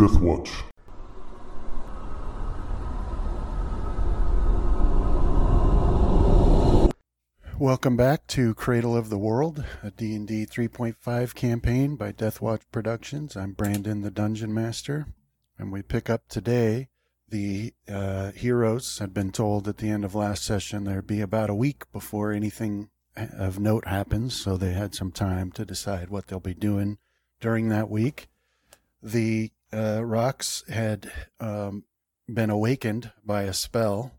Death Watch. Welcome back to Cradle of the World, a D&D 3.5 campaign by Deathwatch Productions. I'm Brandon, the Dungeon Master, and we pick up today. The uh, heroes had been told at the end of last session there'd be about a week before anything of note happens, so they had some time to decide what they'll be doing during that week. The uh, rocs had um, been awakened by a spell,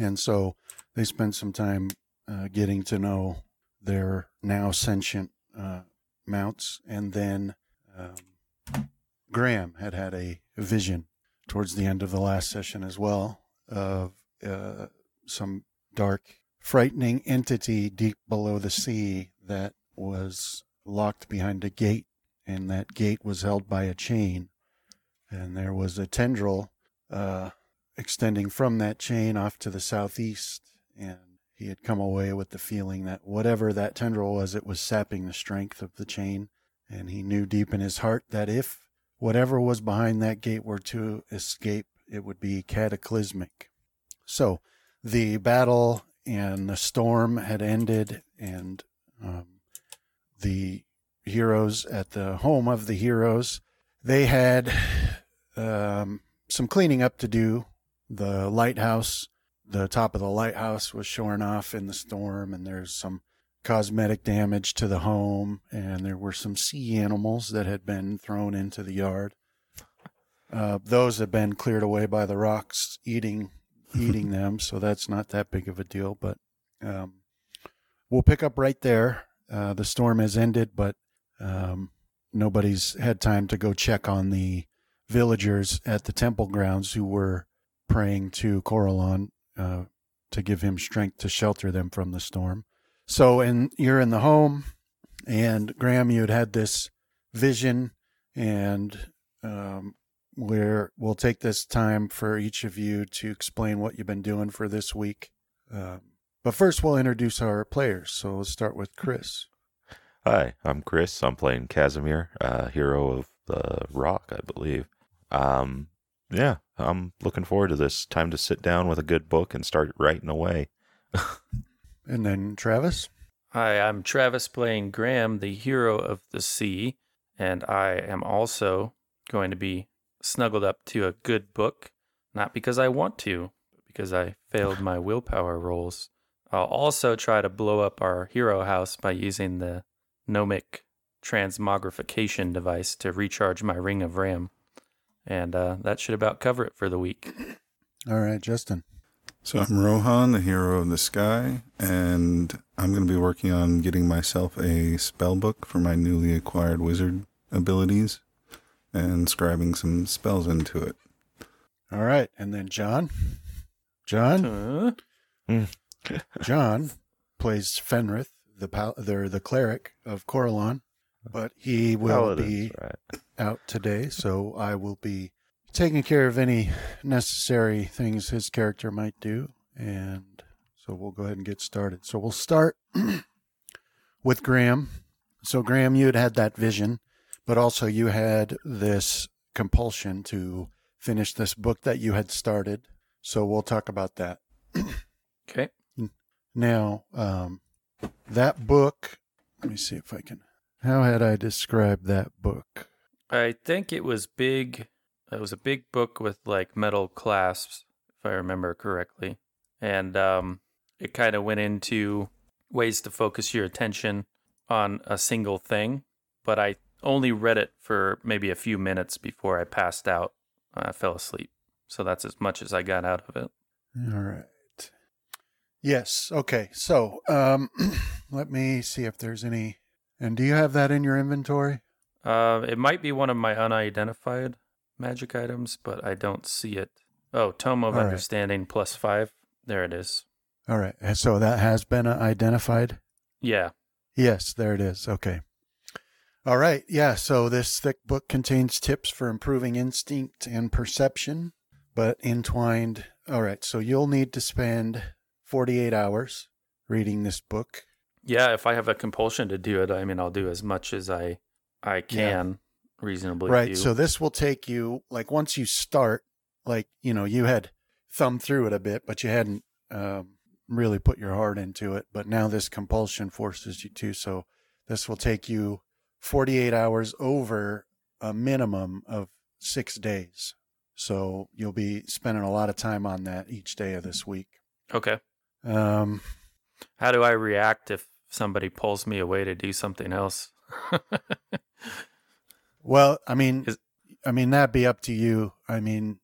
and so they spent some time uh, getting to know their now sentient uh, mounts. And then um, Graham had had a vision towards the end of the last session as well of uh, some dark, frightening entity deep below the sea that was locked behind a gate. And that gate was held by a chain. And there was a tendril uh, extending from that chain off to the southeast. And he had come away with the feeling that whatever that tendril was, it was sapping the strength of the chain. And he knew deep in his heart that if whatever was behind that gate were to escape, it would be cataclysmic. So the battle and the storm had ended, and um, the heroes at the home of the heroes, they had um, some cleaning up to do. The lighthouse the top of the lighthouse was shorn off in the storm, and there's some cosmetic damage to the home, and there were some sea animals that had been thrown into the yard. Uh, those have been cleared away by the rocs eating eating them, so that's not that big of a deal. But um, we'll pick up right there. Uh, the storm has ended, but um, nobody's had time to go check on the villagers at the temple grounds who were praying to Coralon uh, to give him strength to shelter them from the storm. So, and you're in the home, and Graham, you had had this vision, and um, where we'll take this time for each of you to explain what you've been doing for this week. Um, but first, we'll introduce our players. So let's start with Chris. Hi, I'm Chris. I'm playing Casimir, uh, hero of the Rock, I believe. Um, yeah, I'm looking forward to this. Time to sit down with a good book and start writing away. and then Travis. Hi, I'm Travis playing Graham, the hero of the sea, and I am also going to be snuggled up to a good book, not because I want to, but because I failed my willpower rolls. I'll also try to blow up our hero house by using the gnomic transmogrification device to recharge my ring of ram. And uh, that should about cover it for the week. All right, Justin. So I'm Rohan, the hero of the sky, and I'm going to be working on getting myself a spell book for my newly acquired wizard abilities and scribing some spells into it. All right, and then John. John. Uh, John plays Fenrith, the pal- the, the cleric of Coralon, but he will Paladins, be right. Out today, so I will be taking care of any necessary things his character might do. And so we'll go ahead and get started. So we'll start with Graham. So, Graham, you had had that vision, but also you had this compulsion to finish this book that you had started. So we'll talk about that. okay. Now, um, that book, let me see if I can. How had I described that book? I think it was big. It was a big book with like metal clasps, if I remember correctly. And um, it kind of went into ways to focus your attention on a single thing. But I only read it for maybe a few minutes before I passed out. I fell asleep. So that's as much as I got out of it. All right. Yes. Okay. So, um, let me see if there's any. And do you have that in your inventory? Uh, it might be one of my unidentified magic items, but I don't see it. Oh, Tome of All right. Understanding plus five. There it is. All right. So that has been uh, identified? Yeah. Yes, there it is. Okay. All right. Yeah. So this thick book contains tips for improving instinct and perception, but entwined. All right. So you'll need to spend 48 hours reading this book. Yeah, if I have a compulsion to do it, I mean, I'll do as much as I I can. reasonably right. few. So this will take you like once you start, like you know, you had thumbed through it a bit, but you hadn't um, really put your heart into it. But now this compulsion forces you to. So this will take you 48 hours over a minimum of six days. So you'll be spending a lot of time on that each day of this week. okay. Um, How do I react if somebody pulls me away to do something else? Well, I mean, Is- I mean that'd be up to you. I mean,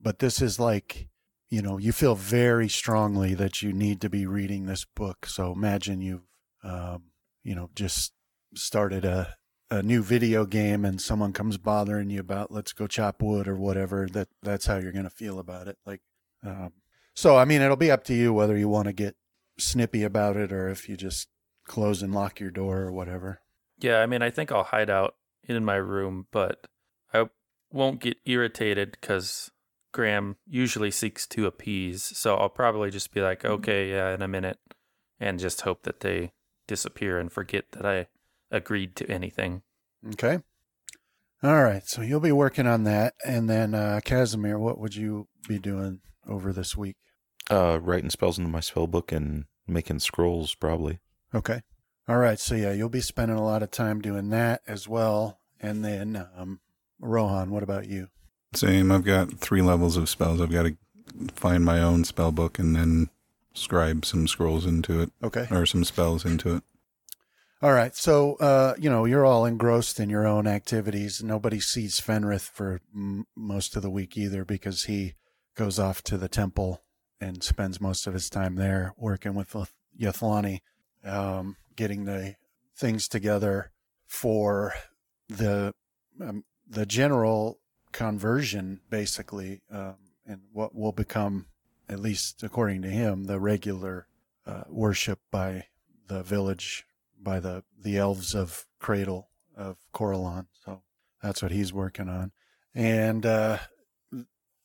but this is like, you know, you feel very strongly that you need to be reading this book. So imagine you've, um, you know, just started a a new video game and someone comes bothering you about let's go chop wood or whatever. That that's how you're gonna feel about it. Like, um, so I mean, it'll be up to you whether you want to get snippy about it or if you just close and lock your door or whatever. Yeah, I mean, I think I'll hide out in my room, but I won't get irritated because Graham usually seeks to appease. So I'll probably just be like, okay, yeah, in a minute, and just hope that they disappear and forget that I agreed to anything. Okay. All right. So you'll be working on that. And then, uh, Casimir, what would you be doing over this week? Uh, writing spells into my spell book and making scrolls, probably. Okay. All right. So, yeah, you'll be spending a lot of time doing that as well. And then, um, Rohan, what about you? Same. I've got three levels of spells. I've got to find my own spell book and then scribe some scrolls into it Okay. or some spells into it. All right. So, uh, you know, you're all engrossed in your own activities. Nobody sees Fenrith for m- most of the week either because he goes off to the temple and spends most of his time there working with Yathlani, um, getting the things together for the um, the general conversion, basically, um, and what will become, at least according to him, the regular uh, worship by the village by the the elves of Cradle of Coralon. So that's what he's working on. And uh,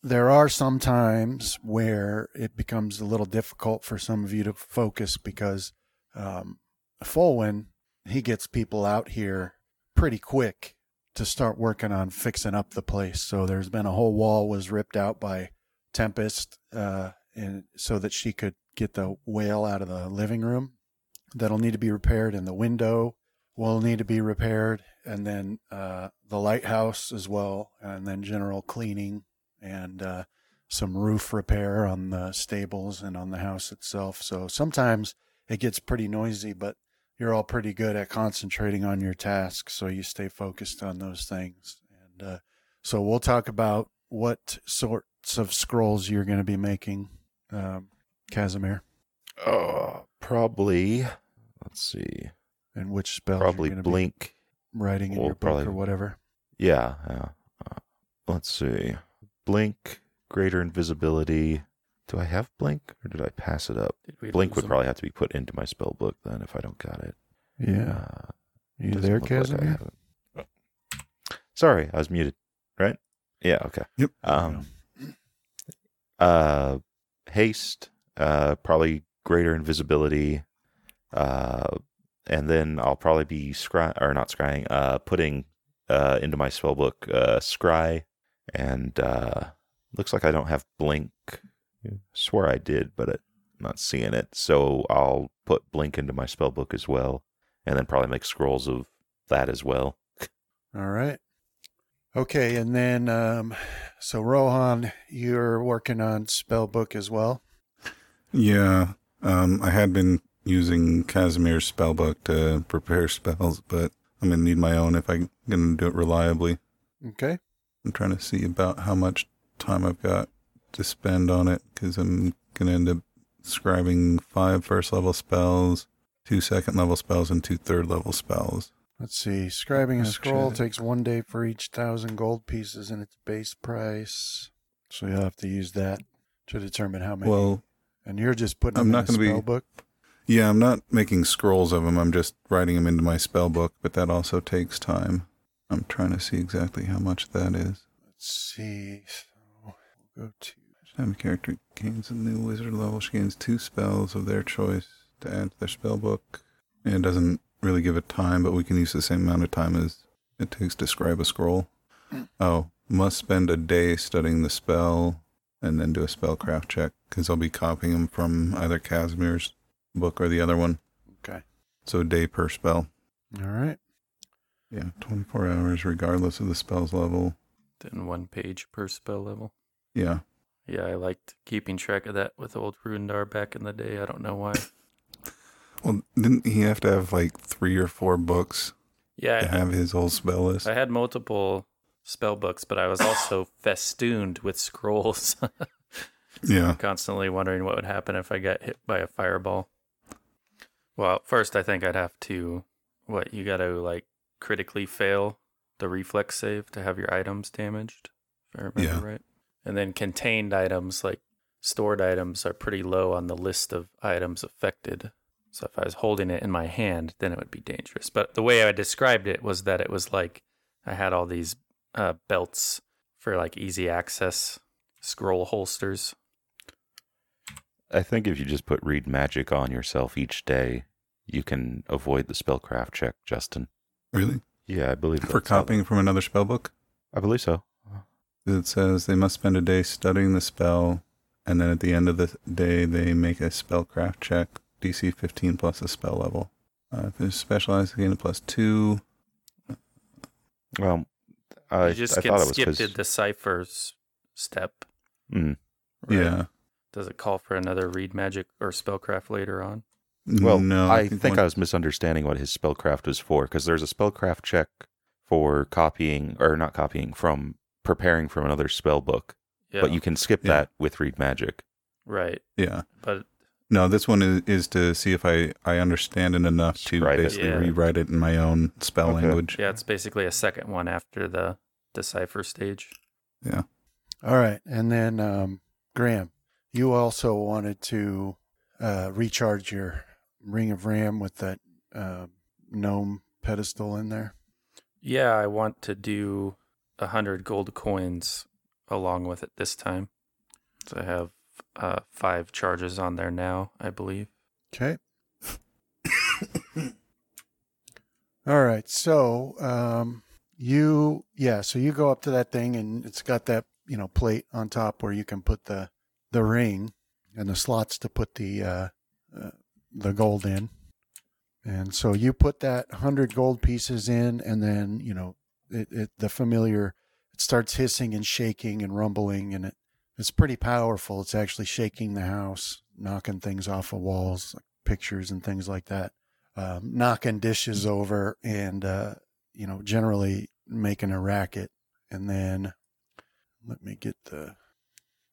there are some times where it becomes a little difficult for some of you to focus because um, Folwyn he gets people out here pretty quick to start working on fixing up the place. So there's been a whole wall was ripped out by Tempest, uh, and so that she could get the whale out of the living room that'll need to be repaired, and the window will need to be repaired, and then uh, the lighthouse as well, and then general cleaning and uh, some roof repair on the stables and on the house itself. So sometimes it gets pretty noisy, but you're all pretty good at concentrating on your tasks, so you stay focused on those things. And uh, so we'll talk about what sorts of scrolls you're going to be making, um, Casimir, Uh, probably. Let's see. and which spell? Probably you're going be blink. writing in Well, your book probably- or whatever. Yeah. Yeah. Uh, let's see. Blink, greater invisibility. Do I have blink or did I pass it up? Blink would him? probably have to be put into my spell book then if I don't got it. Yeah. Uh, you there, look like I Casimir? have it. Sorry, I was muted. Right? Yeah. Okay. Yep. Um. Uh, haste. Uh, probably greater invisibility. Uh, and then I'll probably be scry or not scrying. Uh, putting uh into my spell book uh scry, and uh, looks like I don't have blink. Swear I did, but I'm not seeing it. So I'll put blink into my spell book as well, and then probably make scrolls of that as well. All right. Okay, and then um, so Rohan, you're working on spell book as well. Yeah. Um, I had been using Casimir's spell book to prepare spells, but I'm going to need my own if I'm going to do it reliably. Okay. I'm trying to see about how much time I've got to spend on it because I'm going to end up scribing five first level spells, two second level spells, and two third level spells. Let's see. Scribing a Okay. scroll takes one day for each thousand gold pieces in its base price. So you'll have to use that to determine how many. Well, and you're just putting I'm them not in a gonna be- spell book. yeah, I'm not making scrolls of them. I'm just writing them into my spell book, but that also takes time. I'm trying to see exactly how much that is. Let's see. So we'll go to. Time character gains a new wizard level. She gains two spells of their choice to add to their spell book. And it doesn't really give a time, but we can use the same amount of time as it takes to scribe a scroll. Hmm. Oh, must spend a day studying the spell and then do a spellcraft check because I'll be copying them from either Casimir's book or the other one. Okay. So a day per spell. All right. Yeah, 24 hours regardless of the spell's level. Then one page per spell level. Yeah. Yeah, I liked keeping track of that with old Rundar back in the day. I don't know why. Well, didn't he have to have like three or four books Yeah, to have his whole spell list? I had multiple spell books, but I was also festooned with scrolls. Yeah. Constantly wondering what would happen if I got hit by a fireball. Well, first I think I'd have to what you got to like critically fail the reflex save to have your items damaged, if I remember Yeah. right. And then contained items like stored items are pretty low on the list of items affected. So if I was holding it in my hand, then it would be dangerous. But the way I described it was that it was like I had all these uh, belts for like easy access scroll holsters. I think if you just put read magic on yourself each day, you can avoid the spellcraft check, Justin. Really? Yeah, I believe For copying from another spell book? I believe so. It says they must spend a day studying the spell, and then at the end of the day, they make a spellcraft check, DC 15 plus a spell level. Uh, if it's specialized, gain a plus two. Well, I, you just I get thought it was skipped 'cause- at the ciphers step. Mm. right? Yeah. Does it call for another read magic or spellcraft later on? Well, no, I think, one- I was misunderstanding what his spellcraft was for because there's a spellcraft check for copying or not copying from preparing from another spell book, Yeah. but you can skip Yeah. that with read magic. right. Yeah. But No, this one is, is to see if I, I understand it enough to Scribe it. basically Yeah. rewrite it in my own spell Okay. language. yeah, it's basically a second one after the decipher stage. Yeah. All right. And then, um, Graham, you also wanted to uh, recharge your Ring of Ram with that uh, gnome pedestal in there. Yeah, I want to do a hundred gold coins along with it this time. So I have uh, five charges on there now, I believe. Okay. All right. So, um, you, yeah, so you go up to that thing and it's got that, you know, plate on top where you can put the, the ring and the slots to put the, uh, uh, the gold in. And so you put that hundred gold pieces in and then, you know, it, it, the familiar, it starts hissing and shaking and rumbling and it, it's pretty powerful. It's actually shaking the house, knocking things off of walls, like pictures and things like that, um, knocking dishes over, and uh, you know, generally making a racket. And then let me get the,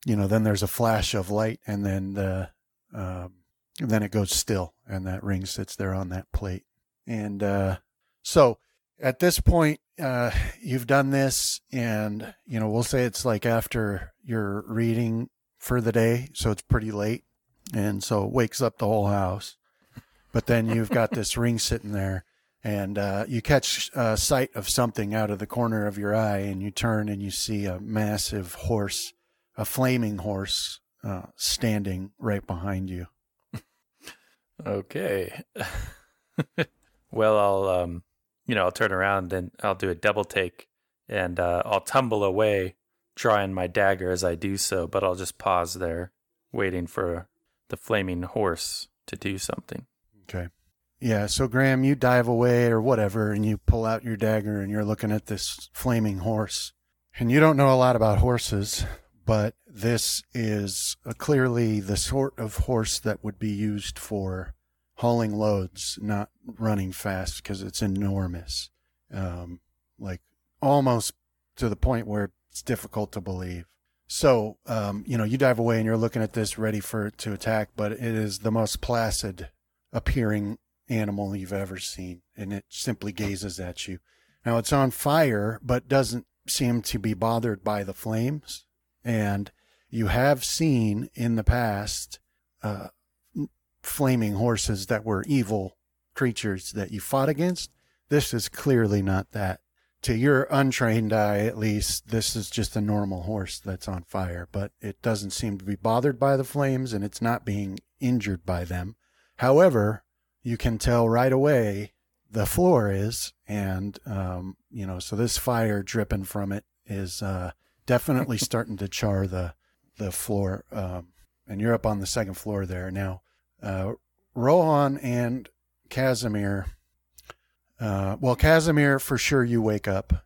you know, then there's a flash of light, and then the, um, then it goes still, and that ring sits there on that plate. And uh, so at this point, uh, you've done this, and you know, we'll say it's like after your reading for the day, so it's pretty late, and so it wakes up the whole house. But then you've got this ring sitting there, and uh, you catch uh, sight of something out of the corner of your eye, and you turn and you see a massive horse, a flaming horse, uh, standing right behind you. Okay. well, I'll um, you know, I'll turn around, then I'll do a double take, and uh, I'll tumble away, drawing my dagger as I do so. But I'll just pause there, waiting for the flaming horse to do something. Okay. Yeah. So, Graham, you dive away or whatever, and you pull out your dagger and you're looking at this flaming horse. And you don't know a lot about horses, but this is clearly the sort of horse that would be used for hauling loads, not running fast because it's enormous. Um, like almost to the point where it's difficult to believe. So, um, you know, you dive away and you're looking at this ready for it to attack, but it is the most placid appearing animal you've ever seen, and it simply gazes at you. Now it's on fire, but doesn't seem to be bothered by the flames. And you have seen in the past uh, flaming horses that were evil creatures that you fought against. This is clearly not that. To your untrained eye, at least, this is just a normal horse that's on fire, but it doesn't seem to be bothered by the flames and it's not being injured by them. However, you can tell right away the floor is, and um, you know, so this fire dripping from it is uh, definitely starting to char the the floor. Um, and you're up on the second floor there now. Uh, Rohan and Casimir. Uh, well, Casimir, for sure, you wake up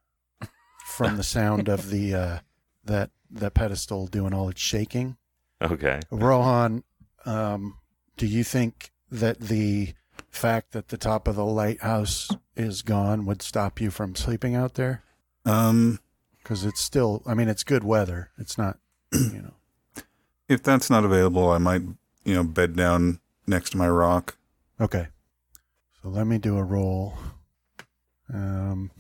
from the sound of the uh, that that pedestal doing all its shaking. Okay. Rohan, um, do you think that the fact that the top of the lighthouse is gone would stop you from sleeping out there? Um, Because it's still, I mean, it's good weather. It's not, you know. if that's not available, I might, you know, bed down next to my roc. Okay. So let me do a roll. Um,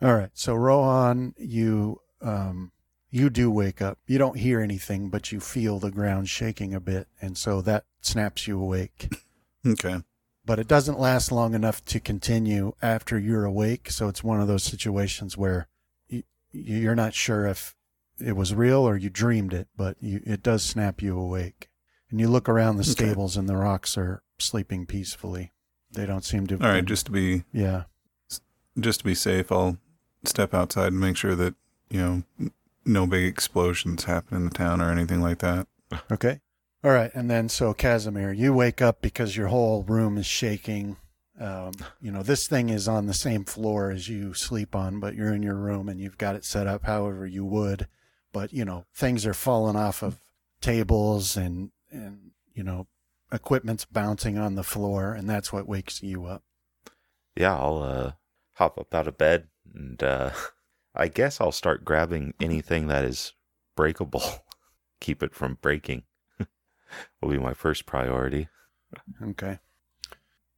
all right. So Rohan, you um, you do wake up. You don't hear anything, but you feel the ground shaking a bit, and so that snaps you awake. Okay. but it doesn't last long enough to continue after you're awake. So it's one of those situations where you, you're not sure if it was real or you dreamed it, but you, it does snap you awake. And you look around the Okay. stables and the rocs are sleeping peacefully. They don't seem to. All right. Just to be yeah. just to be safe, I'll step outside and make sure that you know no big explosions happen in the town or anything like that. Okay. All right. And then so Casimir, you wake up because your whole room is shaking. Um, you know, this thing is on the same floor as you sleep on, but you're in your room and you've got it set up however you would. But, you know, things are falling off of tables and, and, you know, equipment's bouncing on the floor and that's what wakes you up. Yeah, I'll uh, hop up out of bed and uh, I guess I'll start grabbing anything that is breakable. Keep it from breaking. Will be my first priority. Okay.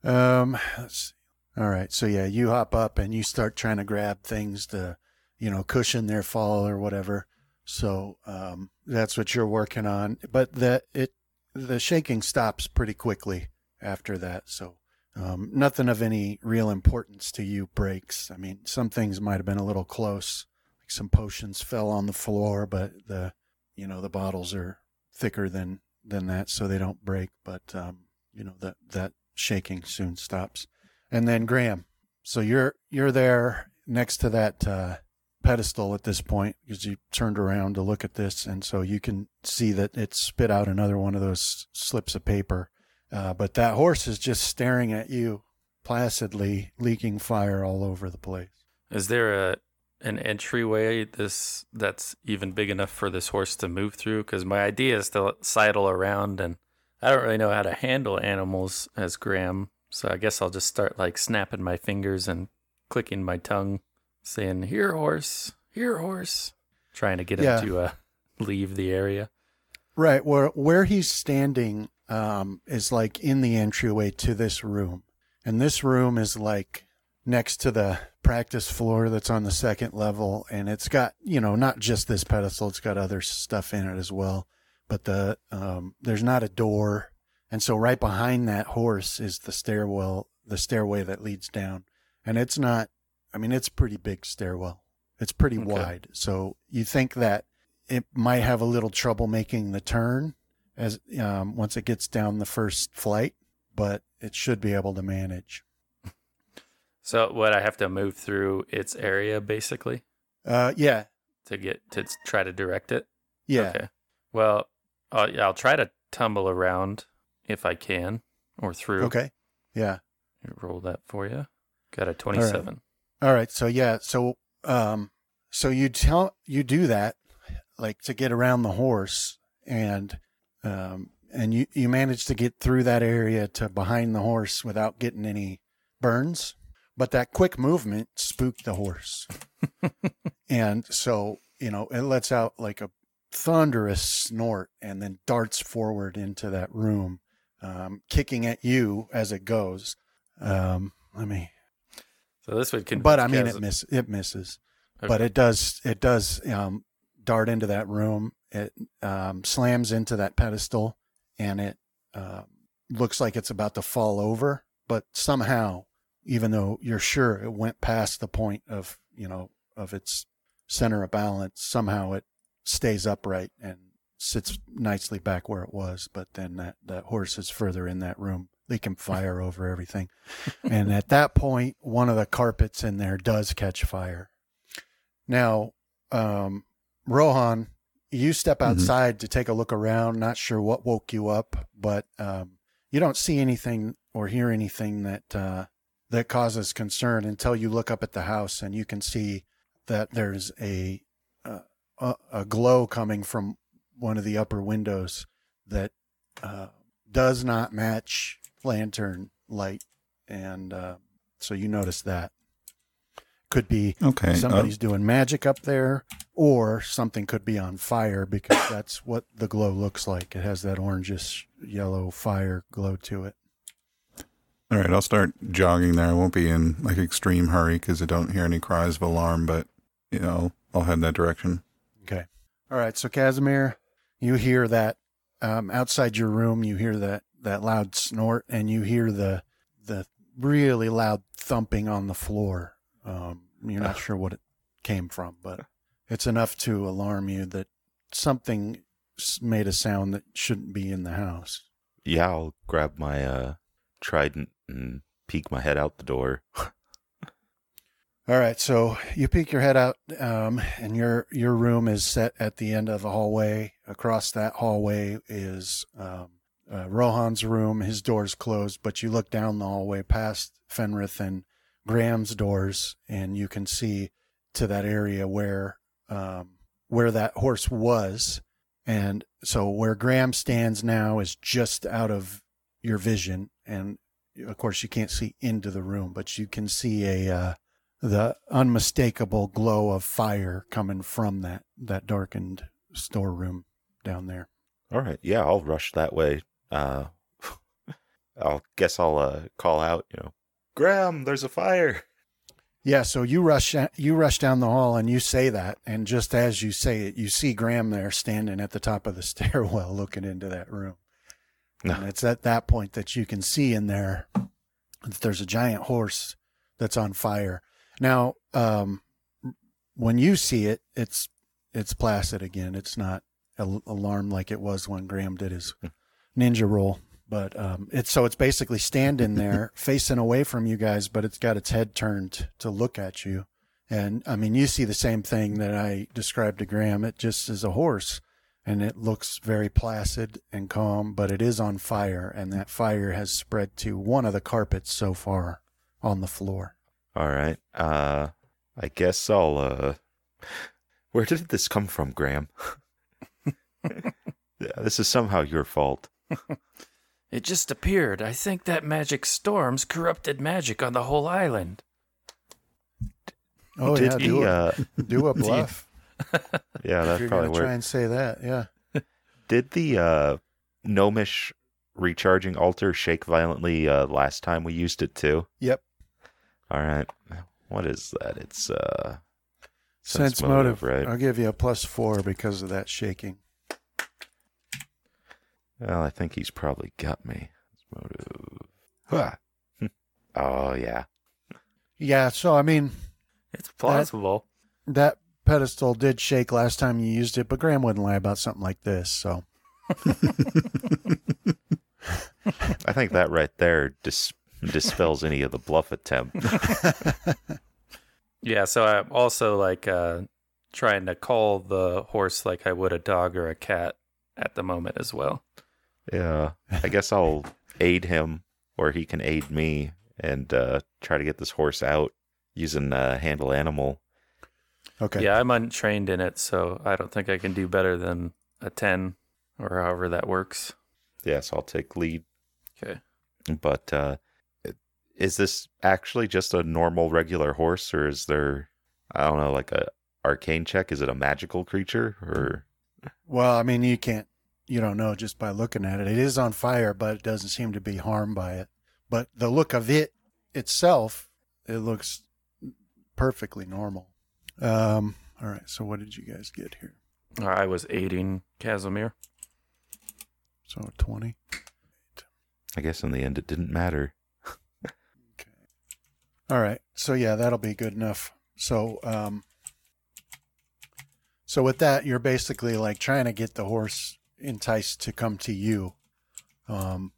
Um, let's see. All right. So yeah, you hop up and you start trying to grab things to, you know, cushion their fall or whatever. So um, that's what you're working on. But the it the shaking stops pretty quickly after that. So um, nothing of any real importance to you breaks. I mean, some things might have been a little close. Like some potions fell on the floor, but the you know the bottles are thicker than than that, so they don't break. But um, you know that that shaking soon stops. And then Graham, so you're you're there next to that uh, pedestal at this point because you turned around to look at this, and so you can see that it spit out another one of those slips of paper. Uh, but that horse is just staring at you placidly, leaking fire all over the place. Is there a an entryway this that's even big enough for this horse to move through? Because my idea is to sidle around, and I don't really know how to handle animals as Graham. So I guess I'll just start like snapping my fingers and clicking my tongue, saying "Here, horse! Here, horse!" Trying to get Yeah. him to uh, leave the area. Right where where he's standing um, is like in the entryway to this room, and this room is like next to the practice floor that's on the second level, and it's got you know not just this pedestal, it's got other stuff in it as well. But the um, there's not a door, and so right behind that horse is the stairwell, the stairway that leads down, and it's not. I mean, it's a pretty big stairwell. It's pretty Okay. wide, so you think that it might have a little trouble making the turn as um, once it gets down the first flight, but it should be able to manage. So what I have to move through its area basically Uh, yeah, to get to try to direct it. yeah, Okay. Well, uh, yeah, I'll try to tumble around if I can or through. okay, yeah. Roll that for you. Got a 27. All right, so yeah, so um, so you tell you do that like to get around the horse, and um, and you you manage to get through that area to behind the horse without getting any burns, but that quick movement spooked the horse, and so you know it lets out like a thunderous snort and then darts forward into that room, um, kicking at you as it goes. Um, let me So this would but I mean, Kaz- it miss it misses, Okay. but it does it does um, dart into that room. It um, slams into that pedestal, and it um looks like it's about to fall over. But somehow, even though you're sure it went past the point of you know of its center of balance, somehow it stays upright and sits nicely back where it was. But then that that horse is further in that room they can fire over everything. And at that point, one of the carpets in there does catch fire. Now, um, Rohan, you step Mhm. outside to take a look around. Not sure what woke you up, but um, you don't see anything or hear anything that uh, that causes concern until you look up at the house and you can see that there's a uh, a, a glow coming from one of the upper windows that uh, does not match lantern light, and uh, so you notice that could be Okay. uh, somebody's doing magic up there, or something could be on fire because that's what the glow looks like. It has that orangish yellow fire glow to it. all right, I'll start jogging there. I won't be in like extreme hurry because I don't hear any cries of alarm, but you know, I'll head in that direction. Okay. All right. So Casimir, you hear that um, outside your room. You hear that that loud snort, and you hear the the really loud thumping on the floor. Um, you're not sure what it came from, but it's enough to alarm you that something made a sound that shouldn't be in the house. Yeah, I'll grab my uh, trident and peek my head out the door. All right, so you peek your head out, um, and your your room is set at the end of a hallway. Across that hallway is um, uh, Rohan's room. His door's closed, but you look down the hallway past Fenrith and Graham's doors, and you can see to that area where um, where that horse was. And so where Graham stands now is just out of your vision, and of course you can't see into the room, but you can see a uh, the unmistakable glow of fire coming from that that darkened storeroom down there. All right, yeah, I'll rush that way. Uh, I'll guess I'll uh, call out. You know, Graham, there's a fire. Yeah, so you rush you rush down the hall and you say that, and just as you say it, you see Graham there standing at the top of the stairwell, looking into that room. No. And it's at that point that you can see in there that there's a giant horse that's on fire. Now, um, when you see it, it's it's placid again. It's not al- alarmed like it was when Graham did his ninja roll. But um, it's so it's basically standing there, facing away from you guys, but it's got its head turned to look at you. And I mean, you see the same thing that I described to Graham. It just is a horse, and it looks very placid and calm, but it is on fire, and that fire has spread to one of the carpets so far on the floor. All right. Uh, I guess I'll. Uh, where did this come from, Graham? This is somehow your fault. It just appeared. I think that magic storms corrupted magic on the whole island. Oh did yeah, he? do a, Uh, do a bluff. yeah, if that's you're probably gonna where. try and say that, yeah. Did the uh, gnomish recharging altar shake violently uh, last time we used it too? Yep. All right. What is that? It's uh, Sense, Sense motive, motive, right. I'll give you a plus four because of that shaking. Well, I think he's probably got me. Motive. Huh. oh yeah. Yeah, so I mean It's plausible. that pedestal did shake last time you used it, but Graham wouldn't lie about something like this. So I think that right there dis- dispels any of the bluff attempt. Yeah, so I'm also like uh, trying to call the horse like I would a dog or a cat at the moment as well. Yeah. I guess I'll aid him or he can aid me and uh, try to get this horse out using uh, handle animal. okay, Yeah, I'm untrained in it, so I don't think I can do better than a 10 or however that works. Yes, I'll take lead. Okay. But uh, is this actually just a normal regular horse or is there, I don't know, like a arcane check? Is it a magical creature or? Well, I mean, you can't, you don't know just by looking at it. It is on fire, but it doesn't seem to be harmed by it. But the look of it itself, it looks perfectly normal. Um, all right. So what did you guys get here? I was aiding Casimir. So 20. I guess in the end it didn't matter. Okay. All right. So yeah, that'll be good enough. So um so with that, you're basically like trying to get the horse enticed to come to you. Um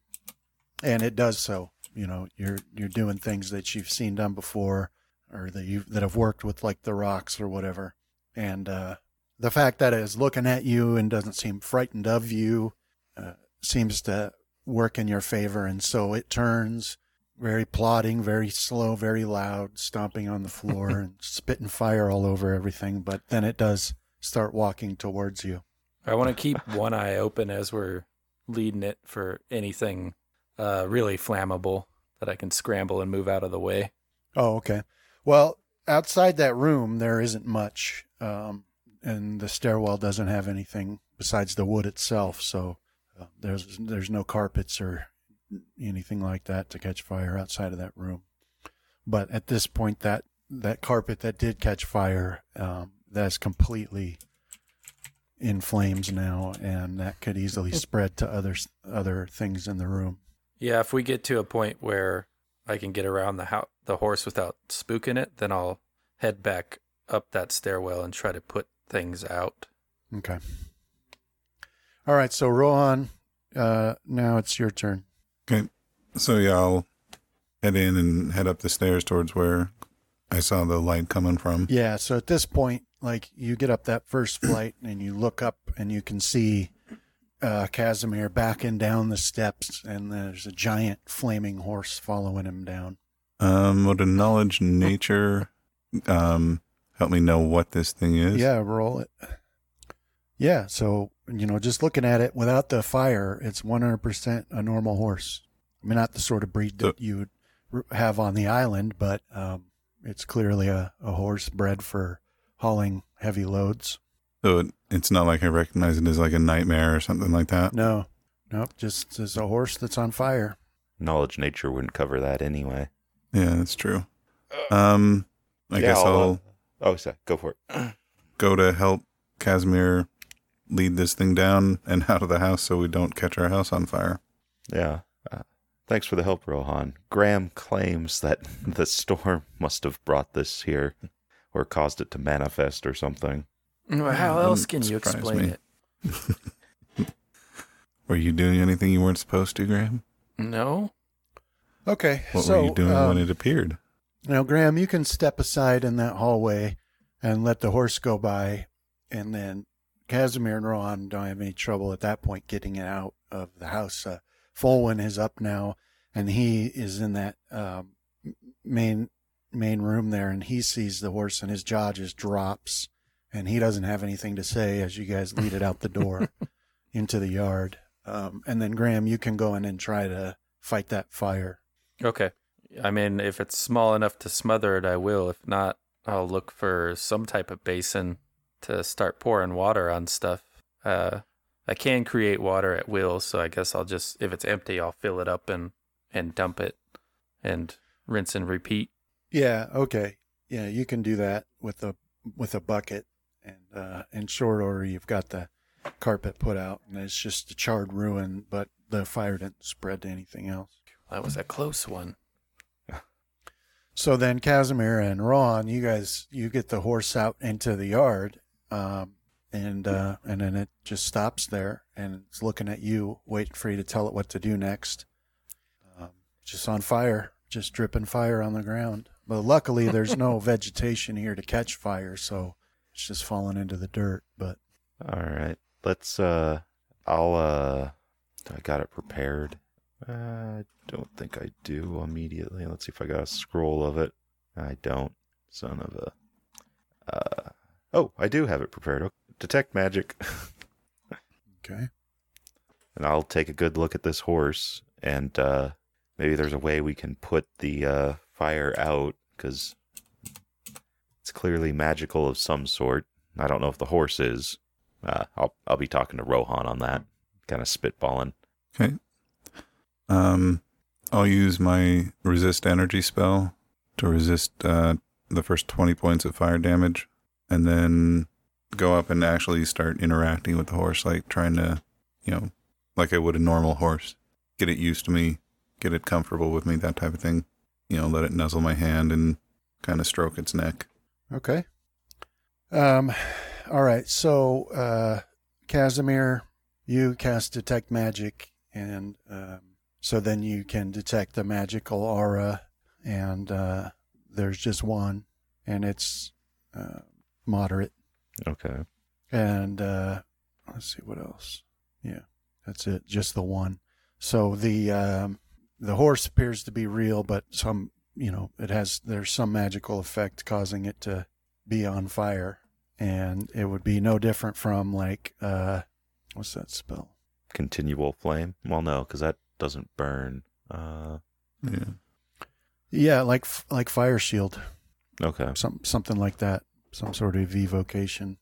and it does so. You know, you're you're doing things that you've seen done before, or that you that have worked with like the rocs or whatever. And uh, the fact that it is looking at you and doesn't seem frightened of you uh, seems to work in your favor. And so it turns very plodding, very slow, very loud, stomping on the floor and spitting fire all over everything. But then it does start walking towards you. I want to keep one eye open as we're leading it for anything uh, really flammable that I can scramble and move out of the way. Oh, okay. Well, outside that room, there isn't much. Um, and the stairwell doesn't have anything besides the wood itself. So uh, there's there's no carpets or anything like that to catch fire outside of that room. But at this point, that that carpet that did catch fire, um, that's completely in flames now, and that could easily spread to other other things in the room. Yeah, if we get to a point where I can get around the ho- the horse without spooking it, then I'll head back up that stairwell and try to put things out. Okay. All right, so Rohan, uh, now it's your turn. Okay. So yeah, I'll head in and head up the stairs towards where I saw the light coming from. Yeah, so at this point, like you get up that first flight and you look up and you can see uh, Casimir backing down the steps, and there's a giant flaming horse following him down. Um, would a knowledge nature um help me know what this thing is? Yeah, roll it. Yeah, so you know, just looking at it without the fire, it's 100% a normal horse. I mean, not the sort of breed that So- you would have on the island, but um, it's clearly a, a horse bred for hauling heavy loads. So it, it's not like I recognize it as like a nightmare or something like that. No, nope, just as a horse that's on fire. Knowledge nature wouldn't cover that anyway. Yeah, that's true. Um, I Yeah, guess I'll, I'll uh, oh, sorry. Go for it. go to help Casimir lead this thing down and out of the house so we don't catch our house on fire. Yeah. Uh, thanks for the help, Rohan. Graham claims that the storm must have brought this here or caused it to manifest or something. Well, How else can you explain me. it? Were you doing anything you weren't supposed to, Graham? No. Okay, What so were you doing um, when it appeared? Now, Graham, you can step aside in that hallway and let the horse go by, and then Casimir and Rohan don't have any trouble at that point getting it out of the house. Uh, Folwyn is up now, and he is in that um, main main room there, and he sees the horse, and his jaw just drops, and he doesn't have anything to say as you guys lead it out the door into the yard. Um, and then Graham, you can go in and try to fight that fire. Okay. I mean, if it's small enough to smother it, I will. If not, I'll look for some type of basin to start pouring water on stuff. Uh, I can create water at will, so I guess I'll just, if it's empty, I'll fill it up and and dump it, and rinse and repeat. Yeah, okay. Yeah, you can do that with a with a bucket and uh in short order you've got the carpet put out and it's just a charred ruin, but the fire didn't spread to anything else. That was a close one. So then Casimir and Ron, you guys you get the horse out into the yard, um and uh and then it just stops there and it's looking at you, waiting for you to tell it what to do next. Um, just on fire, just dripping fire on the ground. But luckily there's no vegetation here to catch fire, so it's just falling into the dirt. But All right. Let's, uh, I'll, uh, I got it prepared. Uh, I don't think I do immediately. Let's see if I got a scroll of it. I don't. Son of a. Uh, oh, I do have it prepared. Oh, Detect magic. okay. and I'll take a good look at this horse, and uh, maybe there's a way we can put the uh, fire out because it's clearly magical of some sort. I don't know if the horse is. Uh, I'll I'll be talking to Rohan on that, kind of spitballing. Okay. Um, I'll use my resist energy spell to resist uh, the first 20 points of fire damage and then go up and actually start interacting with the horse, like trying to, you know, like I would a normal horse, get it used to me, get it comfortable with me, that type of thing. You know, let it nuzzle my hand and kind of stroke its neck. Okay. Um all right. So uh Casimir, you cast detect magic and um So then you can detect the magical aura, and uh, there's just one, and it's uh, moderate. Okay. And uh, let's see what else. Yeah, that's it. Just the one. So the um, the horse appears to be real, but some you know it has there's some magical effect causing it to be on fire, and it would be no different from like uh, what's that spell? Continual flame. Well, no, because that doesn't burn. Uh, Yeah. Yeah, like like fire shield, okay. some something like that, some sort of evocation.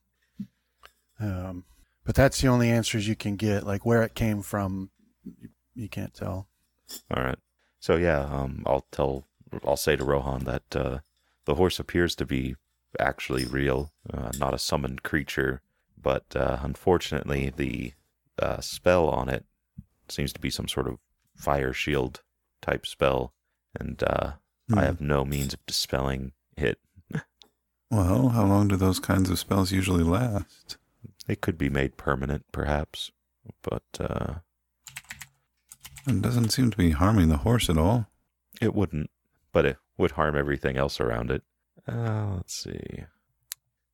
Um, but that's the only answers you can get. Like where it came from, you, you can't tell. All right. So yeah, um, I'll tell, I'll say to Rohan that uh, the horse appears to be actually real, uh, not a summoned creature, but uh, unfortunately the uh, spell on it seems to be some sort of fire shield type spell, and uh, Hmm. I have no means of dispelling it. Well, how long do those kinds of spells usually last? It could be made permanent, perhaps, but uh, It doesn't seem to be harming the horse at all. it wouldn't. But it would harm everything else around it. Uh, let's see.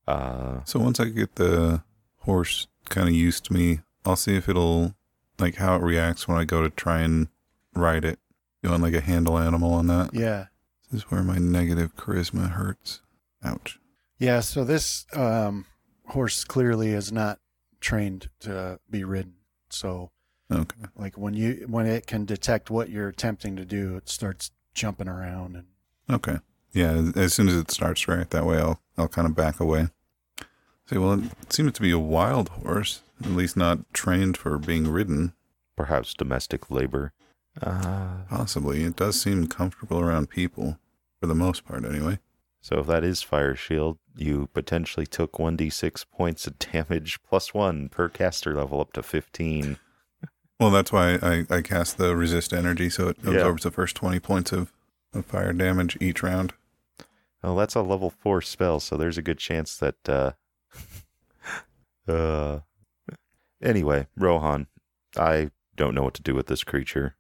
Uh, So once I get the horse kind of used to me, I'll see if it'll like how it reacts when I go to try and ride it. You want like a handle animal on that? Yeah, This is where my negative charisma hurts. Ouch. yeah. So this um, horse clearly is not trained to be ridden. So Okay. like when you when it can detect what you're attempting to do, it starts jumping around and Okay. Yeah, as soon as it starts right that way, I'll I'll kind of back away. Say, well, it seems to be a wild horse, at least not trained for being ridden. perhaps domestic labor. Uh, Possibly, it does seem comfortable around people, for the most part, anyway. so if that is fire shield, you potentially took 1d6 points of damage plus one per caster level up to 15. Well, that's why I, I cast the resist energy, so it Yeah. absorbs the first twenty points of, of fire damage each round. Oh, that's a level four spell, so there's a good chance that. Uh, uh, anyway, Rohan, I don't know what to do with this creature.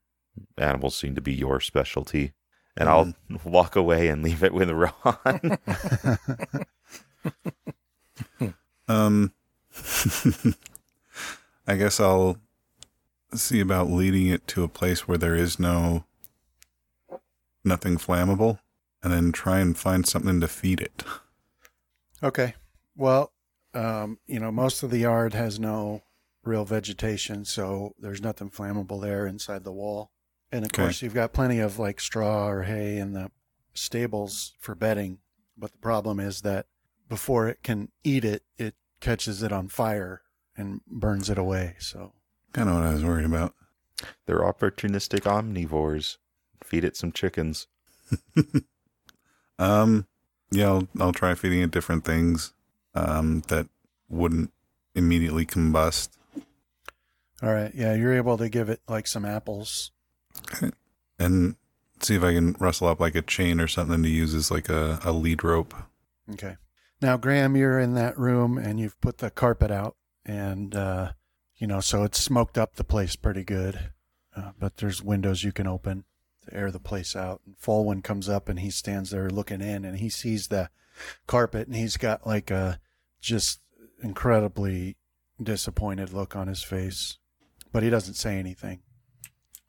Animals seem to be your specialty, and I'll walk away and leave it with Rohan. Um, I guess I'll see about leading it to a place where there is no nothing flammable, and then try and find something to feed it. Okay. Well, um, you know, most of the yard has no real vegetation, so there's nothing flammable there inside the wall. And of Okay. course, you've got plenty of like straw or hay in the stables for bedding. But the problem is that before it can eat it, it catches it on fire and burns it away. So, Kind of what I was worried about. They're opportunistic omnivores. Feed it some chickens. Um, yeah, I'll, I'll try feeding it different things um, that wouldn't immediately combust. all right. Yeah, you're able to give it like some apples. and see if I can rustle up like a chain or something to use as like a, a lead rope. Okay. Now, Graham, you're in that room and you've put the carpet out, and uh, you know, so it's smoked up the place pretty good. Uh, but there's windows you can open to air the place out. And Folwin comes up and he stands there looking in, and he sees the carpet, and he's got like a just incredibly disappointed look on his face, but he doesn't say anything.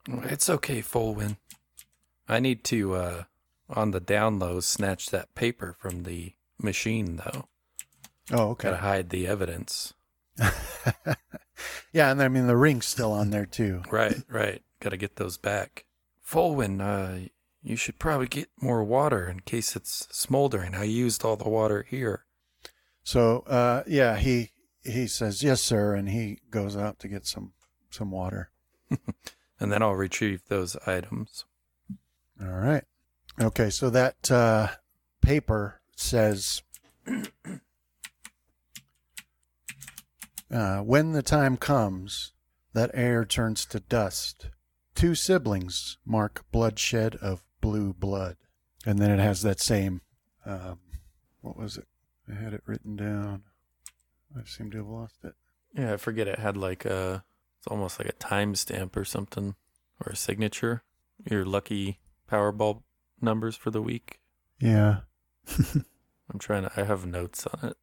It's okay, Folwin. I need to, uh, on the down low, snatch that paper from the machine, though. Oh, okay. Gotta hide the evidence. yeah, and I mean the ring's still on there too. Right, right. Gotta get those back. Folwin, uh, you should probably get more water in case it's smoldering. I used all the water here. So, uh, yeah, he he says yes, sir, and he goes out to get some some water. And then I'll retrieve those items. All right. Okay, so that uh, paper says, uh, "When the time comes, that air turns to dust. Two siblings mark bloodshed of blue blood." And then it has that same, um, what was it? I had it written down. I seem to have lost it. Yeah, I forget it had like a, it's almost like a timestamp or something. or a signature? Your lucky Powerball numbers for the week? Yeah. I'm trying to. I have notes on it.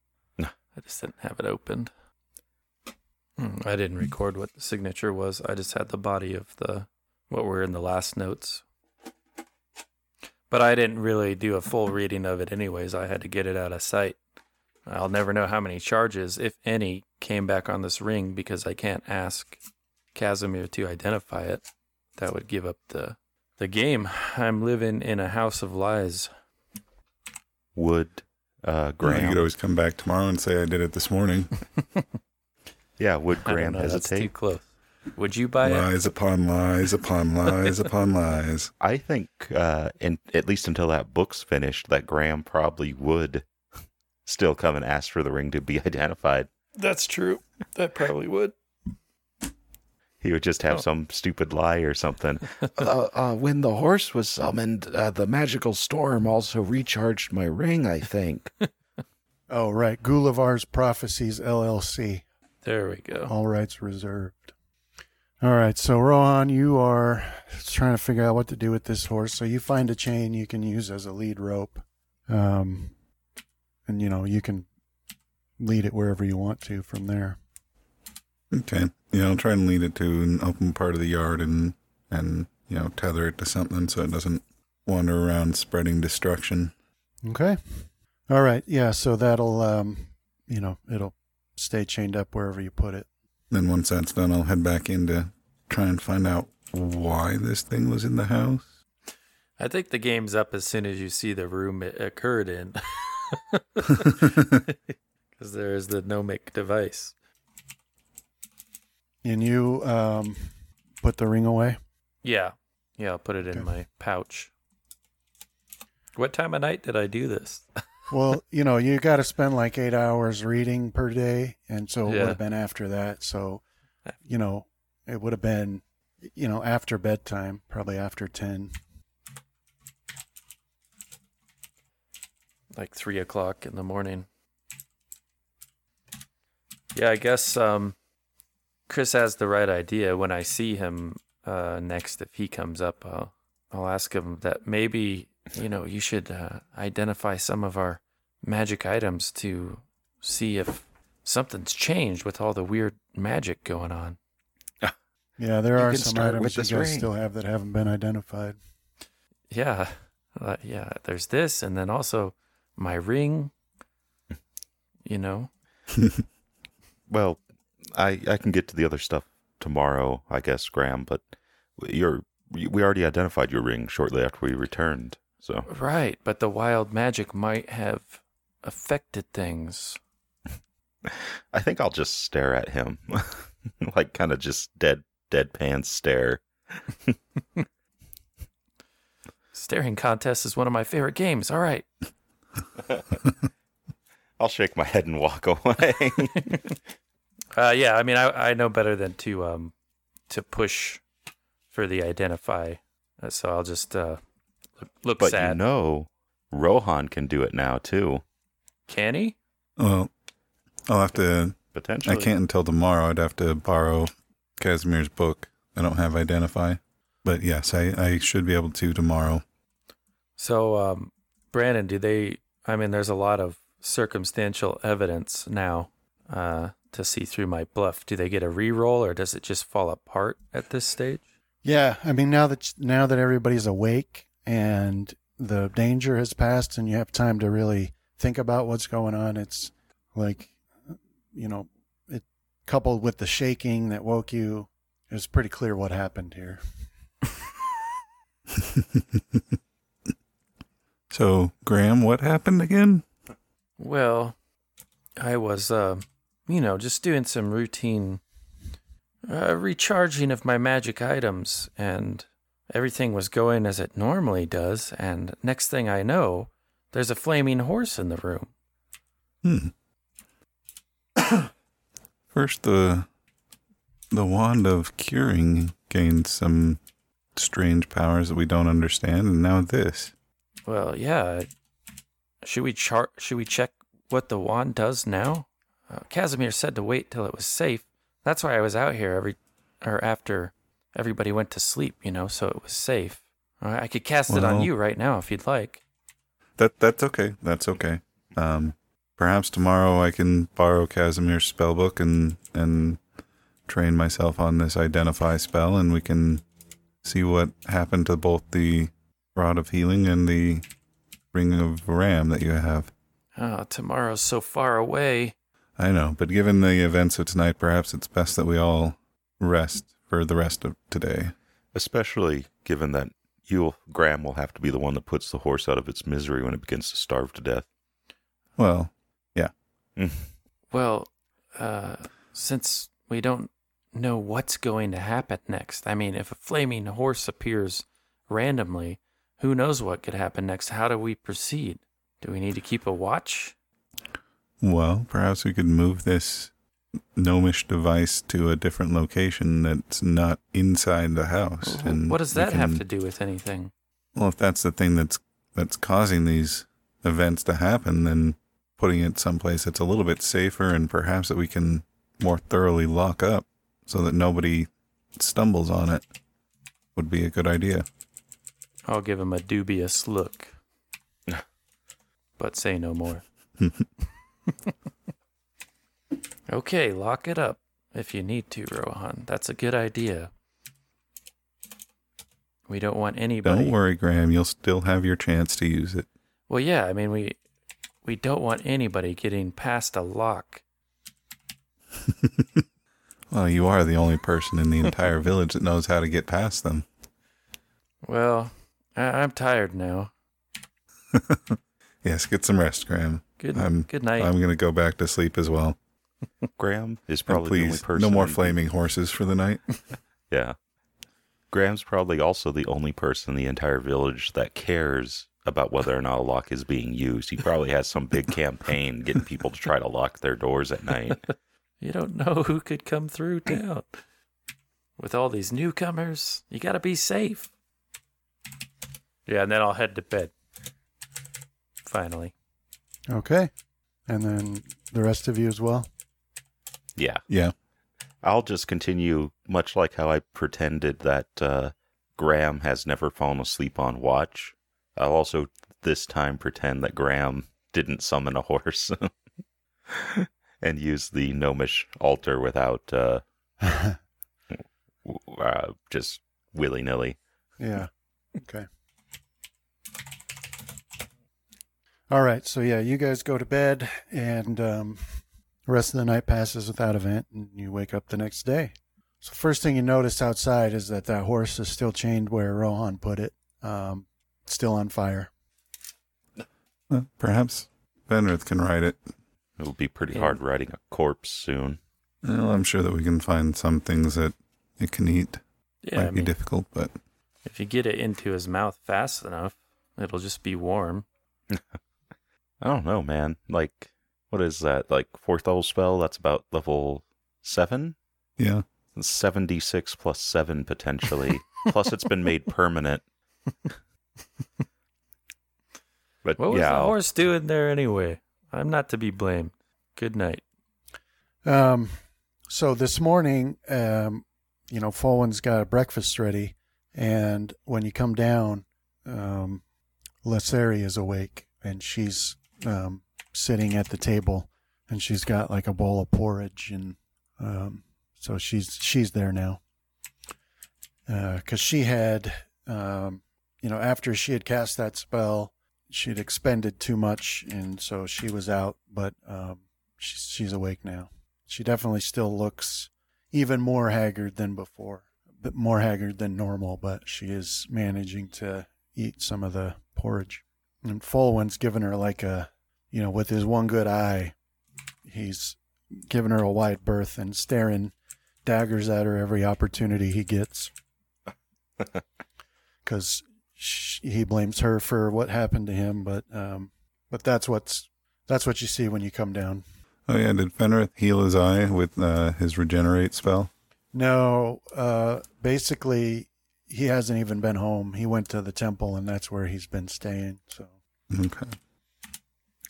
I just didn't have it opened. Hmm, I didn't record what the signature was. I just had the body of the what were in the last notes. But I didn't really do a full reading of it, anyways. I had to get it out of sight. I'll never know how many charges, if any, came back on this ring because I can't ask Casimir to identify it. That would give up the the game. I'm living in a house of lies. Would uh, Well, you could always come back tomorrow and say I did it this morning. yeah, would Graham know, that's too close. Would you buy it? lies upon lies upon lies upon lies. I think, uh, in, at least until that book's finished, that Graham probably would still come and ask for the ring to be identified. That's true. That probably would. He would just have Oh. some stupid lie or something. uh, uh, when the horse was summoned, uh, the magical storm also recharged my ring, I think. Oh, right. Gulavar's Prophecies LLC. There we go. All rights reserved. All right. So, Rohan, you are trying to figure out what to do with this horse. So, you find a chain you can use as a lead rope. Um, and, you know, you can lead it wherever you want to from there. Okay. Yeah, I'll try and lead it to an open part of the yard and and you know tether it to something so it doesn't wander around spreading destruction. Okay. All right. Yeah. So, that'll, um, you know, it'll stay chained up wherever you put it. Then once that's done, I'll head back in to try and find out why this thing was in the house. I think the game's up as soon as you see the room it occurred in. Because there is the Nomic device. And you um, put the ring away. Yeah. Yeah, I'll put it in my pouch. What time of night did I do this? Well, you know, you got to spend like eight hours reading per day, and so it Yeah. would have been after that. So, you know, it would have been, you know, after bedtime, probably after ten. like three o'clock in the morning. Yeah, I guess um, Chris has the right idea. When I see him uh, next, if he comes up, I'll, I'll ask him that maybe you know you should uh, identify some of our magic items to see if something's changed with all the weird magic going on. Yeah, there You are some items with you guys ring. still have that haven't been identified. Yeah, uh, yeah. There's this, and then also my ring. You know, Well, I I can get to the other stuff tomorrow, I guess, Graham. But you're we already identified your ring shortly after we returned. So Right, but the wild magic might have affected things. I think I'll just stare at him, like kind of just dead deadpan stare. Staring contest is one of my favorite games. All right. I'll shake my head and walk away. Uh, yeah, I mean, I, I know better than to um to push for the identify, uh, so I'll just uh look, look but sad. you know, Rohan can do it now too. Can he? Well, I'll have to. Potentially, I can't until tomorrow. I'd have to borrow Casimir's book. I don't have Identify, but yes, I, I should be able to tomorrow. So, um, Brandon, do they? I mean, there's a lot of circumstantial evidence now uh, to see through my bluff. Do they get a re-roll, or does it just fall apart at this stage? Yeah, I mean now that now that everybody's awake and the danger has passed and you have time to really think about what's going on, it's like you know, it coupled with the shaking that woke you, it was pretty clear what happened here. So, Graham, what happened again? Well, I was, uh, you know, just doing some routine uh, recharging of my magic items, and everything was going as it normally does. And next thing I know, there's a flaming horse in the room. Hmm. First, the the wand of curing gained some strange powers that we don't understand, and now this. Well, yeah. Should we chart? Should we check what the wand does now? Uh, Casimir said to wait till it was safe. That's why I was out here every or after everybody went to sleep, you know, so it was safe. Right, I could cast it on you right now if you'd like. That that's okay. That's okay. Um, perhaps tomorrow I can borrow Casimir's spellbook and and train myself on this identify spell, and we can see what happened to both the rod of healing and the ring of ram that you have. Oh, tomorrow's so far away. I know, but given the events of tonight, perhaps it's best that we all rest for the rest of today. Especially given that you, will Graham, will have to be the one that puts the horse out of its misery when it begins to starve to death. Well, yeah. Well, uh, since we don't know what's going to happen next, I mean, if a flaming horse appears randomly, who knows what could happen next? How do we proceed? Do we need to keep a watch? well, perhaps we could move this gnomish device to a different location that's not inside the house. Wh- And what does we that have to do with anything? Well, if that's the thing that's that's causing these events to happen, then putting it someplace that's a little bit safer and perhaps that we can more thoroughly lock up so that nobody stumbles on it would be a good idea. I'll give him a dubious look, but say no more. okay, lock it up if you need to, Rohan. That's a good idea. We don't want anybody. Don't worry, Graham. You'll still have your chance to use it. Well, yeah, I mean we we don't want anybody getting past a lock. Well, you are the only person in the entire village that knows how to get past them. Well, I- I'm tired now. Yes, get some rest, Graham. Good I'm- good night. I'm going to go back to sleep as well. Graham is And probably the only person. no more flaming horses for the night. Yeah. Graham's probably also the only person in the entire village that cares about whether or not a lock is being used. He probably has some big campaign getting people to try to lock their doors at night. You don't know who could come through town. With all these newcomers, you got to be safe. Yeah, and then I'll head to bed. Finally. Okay. And then the rest of you as well. Yeah. Yeah. I'll just continue, much like how I pretended that uh, Graham has never fallen asleep on watch. I'll also this time pretend that Graham didn't summon a horse and use the gnomish altar without uh, uh, just willy nilly. Yeah. Okay. All right. So yeah, you guys go to bed, and um, the rest of the night passes without event, and you wake up the next day. So first thing you notice outside is that that horse is still chained where Rohan put it, um, still on fire. Perhaps Fenrith can ride it. It'll be pretty Yeah. hard riding a corpse soon. Well, I'm sure that we can find some things that it can eat. Yeah, Might I be mean, difficult, but if you get it into his mouth fast enough, it'll just be warm. I don't know, man. Like, what is that? Like, fourth level spell? That's about level seven? yeah. 76 plus 7 potentially. plus it's been made permanent. but What was yeah, the I'll- horse doing there anyway? I'm not to be blamed. Good night. Um, so this morning, um, you know, Folwin's got a breakfast ready, and when you come down, um, Lisseri is awake, and she's um, sitting at the table, and she's got like a bowl of porridge, and um, so she's she's there now, because she had, um, you know, after she had cast that spell, she'd expended too much, and so she was out, but um, she's she's awake now. She definitely still looks even more haggard than before, but more haggard than normal, but she is managing to eat some of the porridge. And Folwin's given her like a, you know, with his one good eye, he's giving her a wide berth and staring daggers at her every opportunity he gets. Because he blames her for what happened to him, but um, but that's what's that's what you see when you come down. Oh yeah, did Fenrith heal his eye with uh, his regenerate spell? No, uh, basically, he hasn't even been home. He went to the temple, and that's where he's been staying. So, Okay.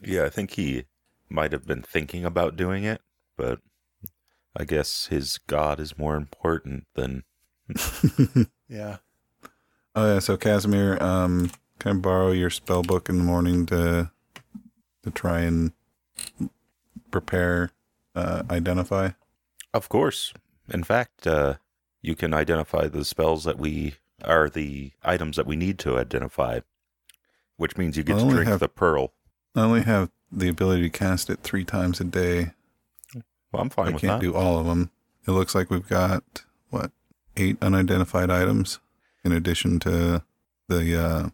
Yeah, I think he might have been thinking about doing it, but I guess his god is more important than Yeah. Oh yeah, so Casimir, um, can I borrow your spell book in the morning to to try and prepare, uh, identify? Of course. In fact, uh, you can identify the spells that we are the items that we need to identify, which means you get I to drink have- the pearl. I only have the ability to cast it three times a day. Well, I'm fine I with can't that. do all of them. It looks like we've got what eight unidentified items in addition to the uh,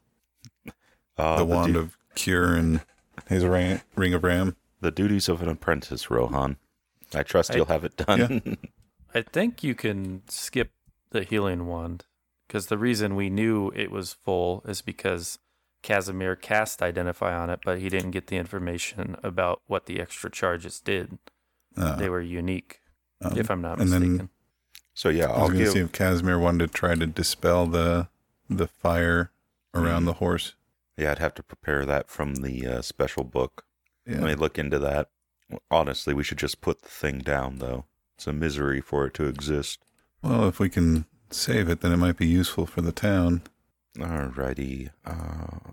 Uh, the the, wand du- of cure and his ring, ring of ram. the duties of an apprentice, Rohan. I trust I- you'll have it done. I think you can skip the healing wand because the reason we knew it was full is because Casimir cast identify on it, but he didn't get the information about what the extra charges did. Uh, they were unique, um, if I'm not and then- mistaken. so yeah, I was I'll going to give. see if Casimir wanted to try to dispel the the fire around Mhm. the horse. Yeah, I'd have to prepare that from the uh, special book. Yeah. Let me look into that. Honestly, we should just put the thing down, though. It's a misery for it to exist. Well, if we can save it, then it might be useful for the town. Alrighty. Uh,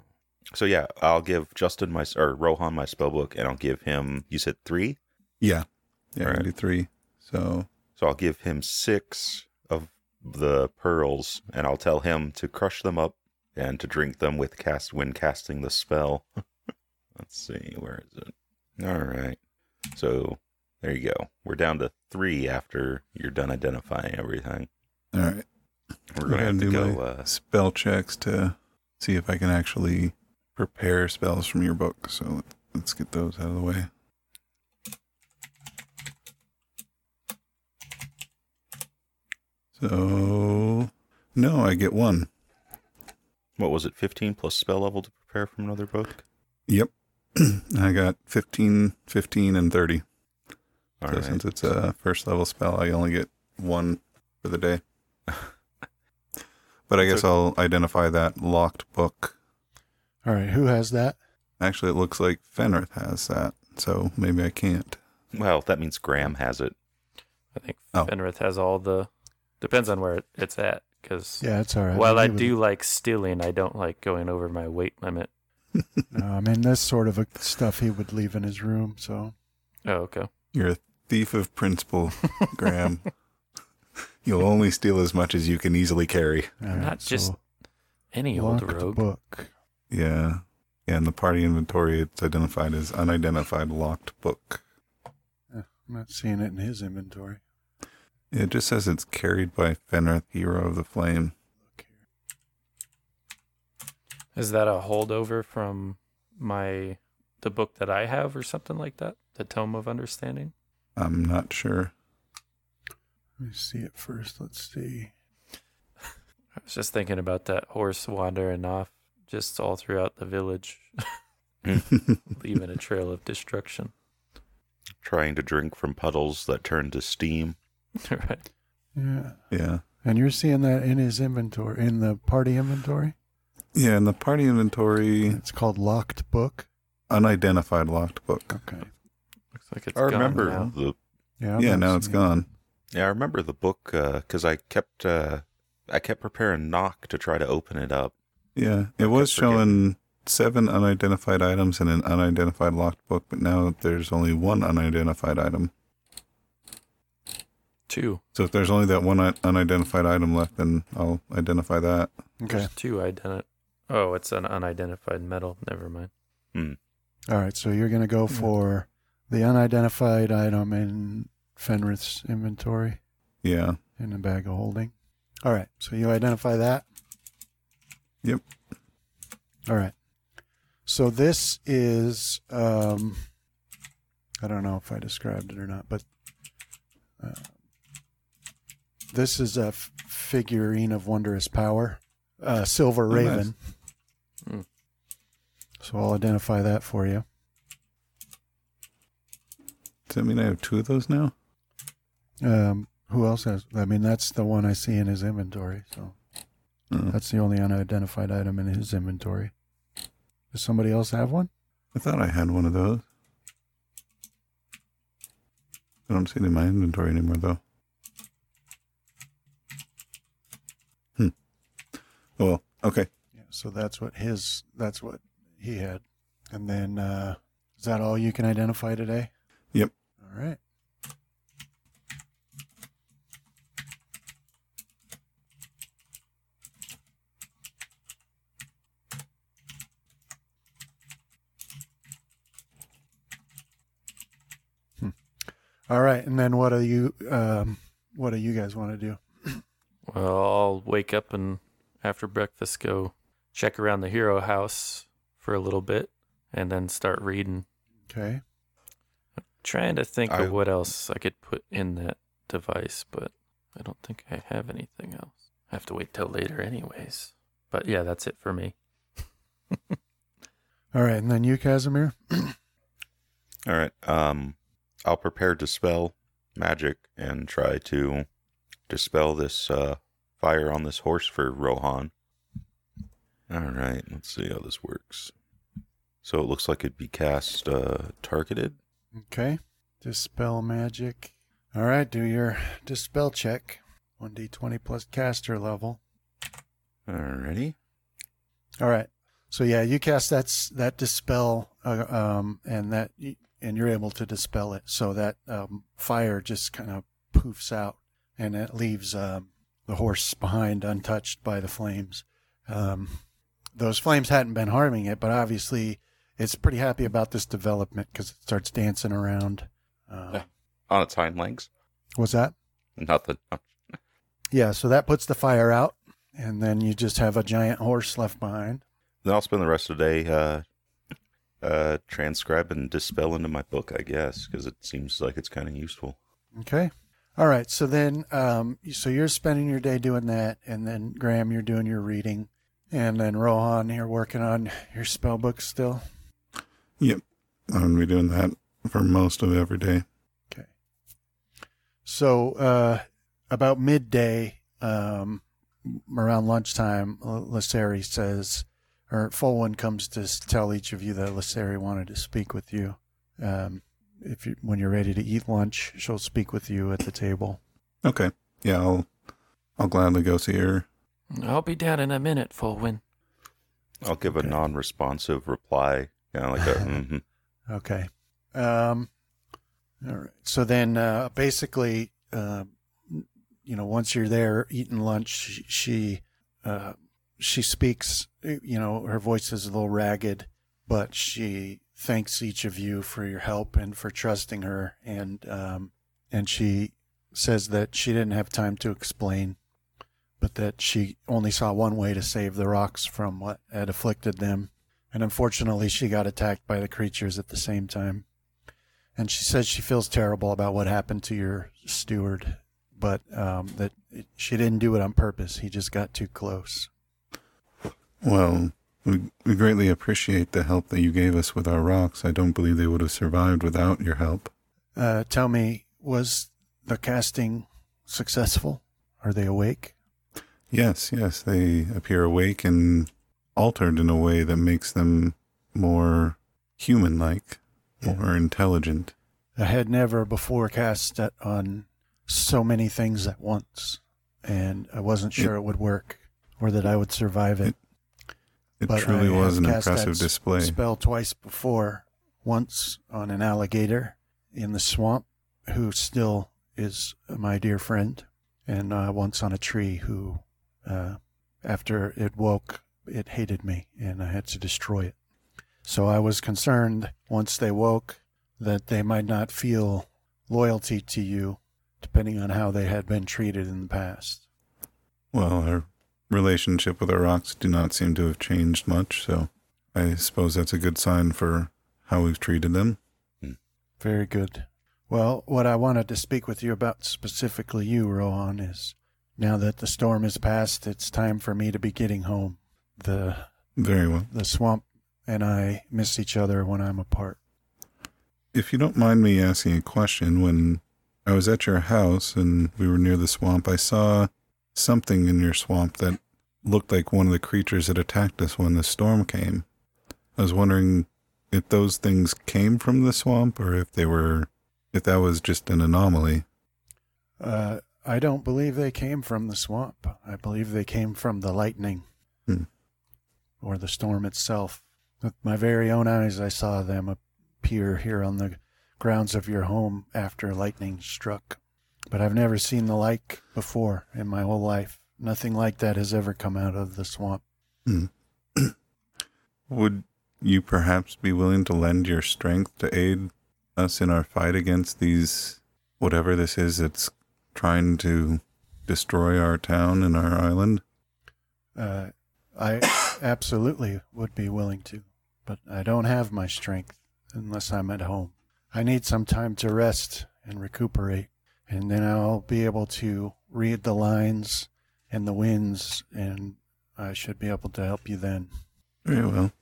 so yeah, I'll give Justin my or Rohan my spell book, and I'll give him. You said three, Yeah. Yeah, Alright. we do three. So so I'll give him six of the pearls, and I'll tell him to crush them up and to drink them with cast when casting the spell. Let's see, where is it? All right. So there you go. We're down to three after you're done identifying everything. all right. We're gonna have to do go. my Uh, spell checks to see if I can actually prepare spells from your book. So let's get those out of the way. So no, I get one. what was it? Fifteen plus spell level to prepare from another book. Yep. I got 15, 15, and 30. All so right. since it's a first level spell, I only get one for the day. but I guess I'll identify that locked book. All right. Who has that? Actually, it looks like Fenrith has that, so maybe I can't. Well, that means Graham has it. I think Oh. Fenrith has all the. Depends on where it's at, because Yeah, it's all right. while I He would- do like stealing, I don't like going over my weight limit. No, I mean, that's sort of a stuff he would leave in his room. So Oh, okay. You're a thief of principle, Graham. You'll only steal as much as you can easily carry. all right, Not just so Any old locked rogue. book. Yeah. Yeah, in the party inventory, it's identified as unidentified locked book. Eh, I'm not seeing it in his inventory. It just says it's carried by Fenrith, hero of the flame. Is that a holdover from my the book that I have or something like that? The Tome of Understanding? I'm not sure. Let me see it first. Let's see. I was just thinking about that horse wandering off just all throughout the village, leaving a trail of destruction. Trying to drink from puddles that turn to steam. right. Yeah. yeah. And you're seeing that in his inventory, in the party inventory? Yeah, in the party inventory, It's called locked book. unidentified locked book. Okay. Looks like it's I gone remember now. the Yeah. I'm yeah, not now it's seeing it. gone. Yeah, I remember the book because I kept uh, I kept preparing knock to try to open it up. Yeah, it I was showing seven unidentified items in an unidentified locked book, but now there's only one unidentified item. Two. So if there's only that one un- unidentified item left, then I'll identify that. Okay. There's two identi- Oh, it's an unidentified metal. Never mind. Hmm. All right. So you're going to go for the unidentified item in Fenrith's inventory Yeah. in the bag of holding. All right. So you identify that? Yep. All right. So this is, um, I don't know if I described it or not, but uh, this is a f- figurine of wondrous power, uh, silver Oh, nice. raven. Hmm. So I'll identify that for you. Does that mean I have two of those now? Um, who else has? I mean, that's the one I see in his inventory. So Oh, that's the only unidentified item in his inventory. Does somebody else have one? I thought I had one of those. I don't see it in my inventory anymore, though. Hmm. Oh well. Okay. Yeah, so that's what his that's what he had. And then uh is that all you can identify today? Yep. All right. All right, and then what do you um what do you guys want to do? Well, I'll wake up and after breakfast go check around the hero house for a little bit and then start reading. Okay. Trying to think I- of what else I could put in that device, but I don't think I have anything else. I have to wait till later, anyways. But yeah, that's it for me. All right, and then you, Casimir. All right. Um, I'll prepare dispel magic and try to dispel this uh, fire on this horse for Rohan. All right. Let's see how this works. So it looks like it'd be cast uh, targeted. Okay. Dispel magic. All right, do your dispel check. 1d20 plus caster level. Alrighty. All right. So yeah, you cast that's that dispel, uh, um, and that and you're able to dispel it. So that um, fire just kind of poofs out, and it leaves um, the horse behind, untouched by the flames. Um, those flames hadn't been harming it, but obviously it's pretty happy about this development because it starts dancing around. Uh, Yeah. On its hind legs. What's that? Nothing. Yeah, so that puts the fire out, and then you just have a giant horse left behind. Then I'll spend the rest of the day uh, uh, transcribe and dispel into my book, I guess, because it seems like it's kind of useful. Okay. All right. So then, um, so you're spending your day doing that, and then Graham, you're doing your reading, and then Rohan, you're working on your spell book still. Yep. I'm going to be doing that for most of every day. Okay. So uh, about midday, um, around lunchtime, L- Lisseri says, or Folwin comes to tell each of you that Lisseri wanted to speak with you. Um, if you, when you're ready to eat lunch, she'll speak with you at the table. Okay. Yeah, I'll I'll gladly go see her. I'll be down in a minute, Folwin. I'll give Okay. a non responsive reply, kind of like a, mm-hmm. Okay. Um, all right. So then, uh, basically, uh, you know, once you're there eating lunch, she, she, uh, she speaks, you know, her voice is a little ragged, but she thanks each of you for your help and for trusting her. And, um, and she says that she didn't have time to explain, but that she only saw one way to save the rocs from what had afflicted them and unfortunately she got attacked by the creatures at the same time. And she says she feels terrible about what happened to your steward, but um, that she didn't do it on purpose. He just got too close. Well, we, we greatly appreciate the help that you gave us with our rocs. I don't believe they would have survived without your help. Uh, tell me, was the casting successful? Are they awake? Yes, yes, they appear awake and altered in a way that makes them more human like, more intelligent. I had never before cast on so many things at once, and I wasn't sure it, would work or that I would survive it. It But truly I was an impressive display. Spell twice before, once on an alligator in the swamp, who still is my dear friend, and uh, once on a tree who, uh, after it woke, it hated me, and I had to destroy it. So I was concerned once they woke that they might not feel loyalty to you, depending on how they had been treated in the past. Well, our relationship with our rocs do not seem to have changed much, so I suppose that's a good sign for how we've treated them. Hmm. Very good. Well, what I wanted to speak with you about specifically you, Rohan, is now that the storm is past, it's time for me to be getting home. The Very well. the swamp and I miss each other when I'm apart. If you don't mind me asking a question, when I was at your house and we were near the swamp, I saw something in your swamp that looked like one of the creatures that attacked us when the storm came. I was wondering if those things came from the swamp or if they were, if that was just an anomaly. Uh, I don't believe they came from the swamp. I believe they came from the lightning. Hmm. or the storm itself. With my very own eyes, I saw them appear here on the grounds of your home after lightning struck. But I've never seen the like before in my whole life. Nothing like that has ever come out of the swamp. Would you perhaps be willing to lend your strength to aid us in our fight against these, whatever this is that's trying to destroy our town and our island? Uh, I absolutely would be willing to, but I don't have my strength unless I'm at home. I need some time to rest and recuperate, and then I'll be able to read the lines and the winds, and I should be able to help you then. Very well.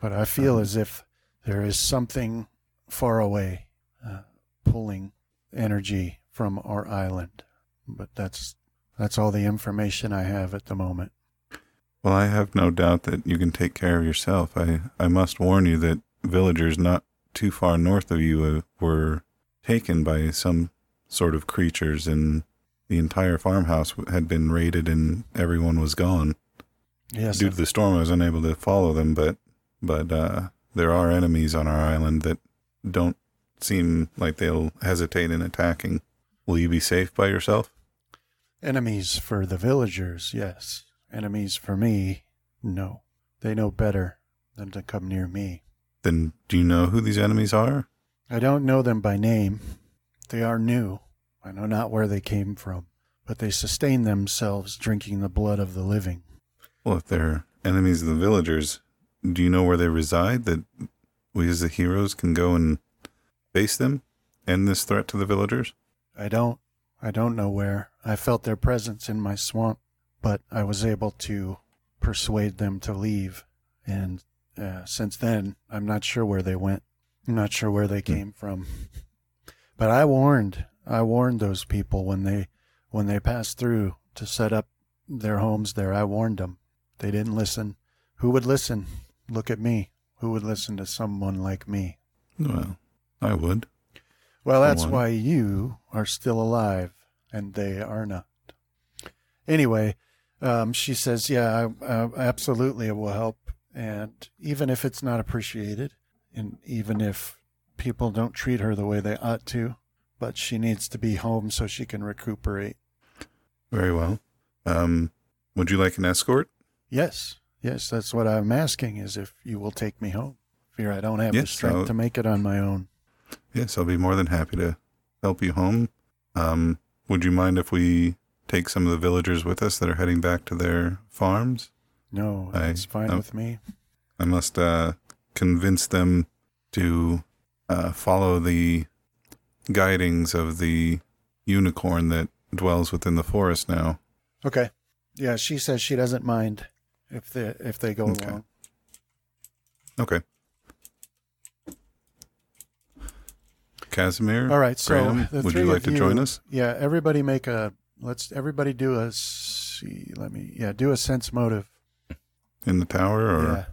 But I feel Um, as if there is something far away uh, pulling energy from our island, but that's that's all the information I have at the moment. Well, I have no doubt that you can take care of yourself. I, I must warn you that villagers not too far north of you uh, were taken by some sort of creatures, and the entire farmhouse had been raided and everyone was gone. Yes, Due to the storm, I was unable to follow them, but but uh, there are enemies on our island that don't seem like they'll hesitate in attacking. Will you be safe by yourself? Enemies for the villagers, yes. Enemies for me, no. They know better than to come near me. Then do you know who these enemies are? I don't know them by name. They are new. I know not where they came from, but they sustain themselves drinking the blood of the living. Well, if they're enemies of the villagers, do you know where they reside? That we as the heroes can go and face them, end this threat to the villagers? I don't. I don't know where. I felt their presence in my swamp, but I was able to persuade them to leave. And uh, since then, I'm not sure where they went. I'm not sure where they came from. But I warned. I warned those people when they when they passed through to set up their homes there. I warned them. They didn't listen. Who would listen? Look at me. Who would listen to someone like me? Well, I would. Well, that's why you are still alive and they are not. Anyway, um, she says, "Yeah, I, uh, absolutely, it will help, and even if it's not appreciated, and even if people don't treat her the way they ought to, but she needs to be home so she can recuperate." Very well. Um, would you like an escort? Yes, yes, that's what I'm asking: is if you will take me home. Fear I don't have the strength I'll- to make it on my own. Yes, I'll be more than happy to help you home. Um, would you mind if we take some of the villagers with us that are heading back to their farms? No, I- it's fine no. with me. I must uh, convince them to uh, follow the guidings of the unicorn that dwells within the forest now. Okay. Yeah, she says she doesn't mind if they if they go Okay. along. Okay. Casimir, All right, so Graham, the would you like of to join us? Yeah, everybody make a let's everybody do a see. Let me yeah do a sense motive. in the tower, or Yeah.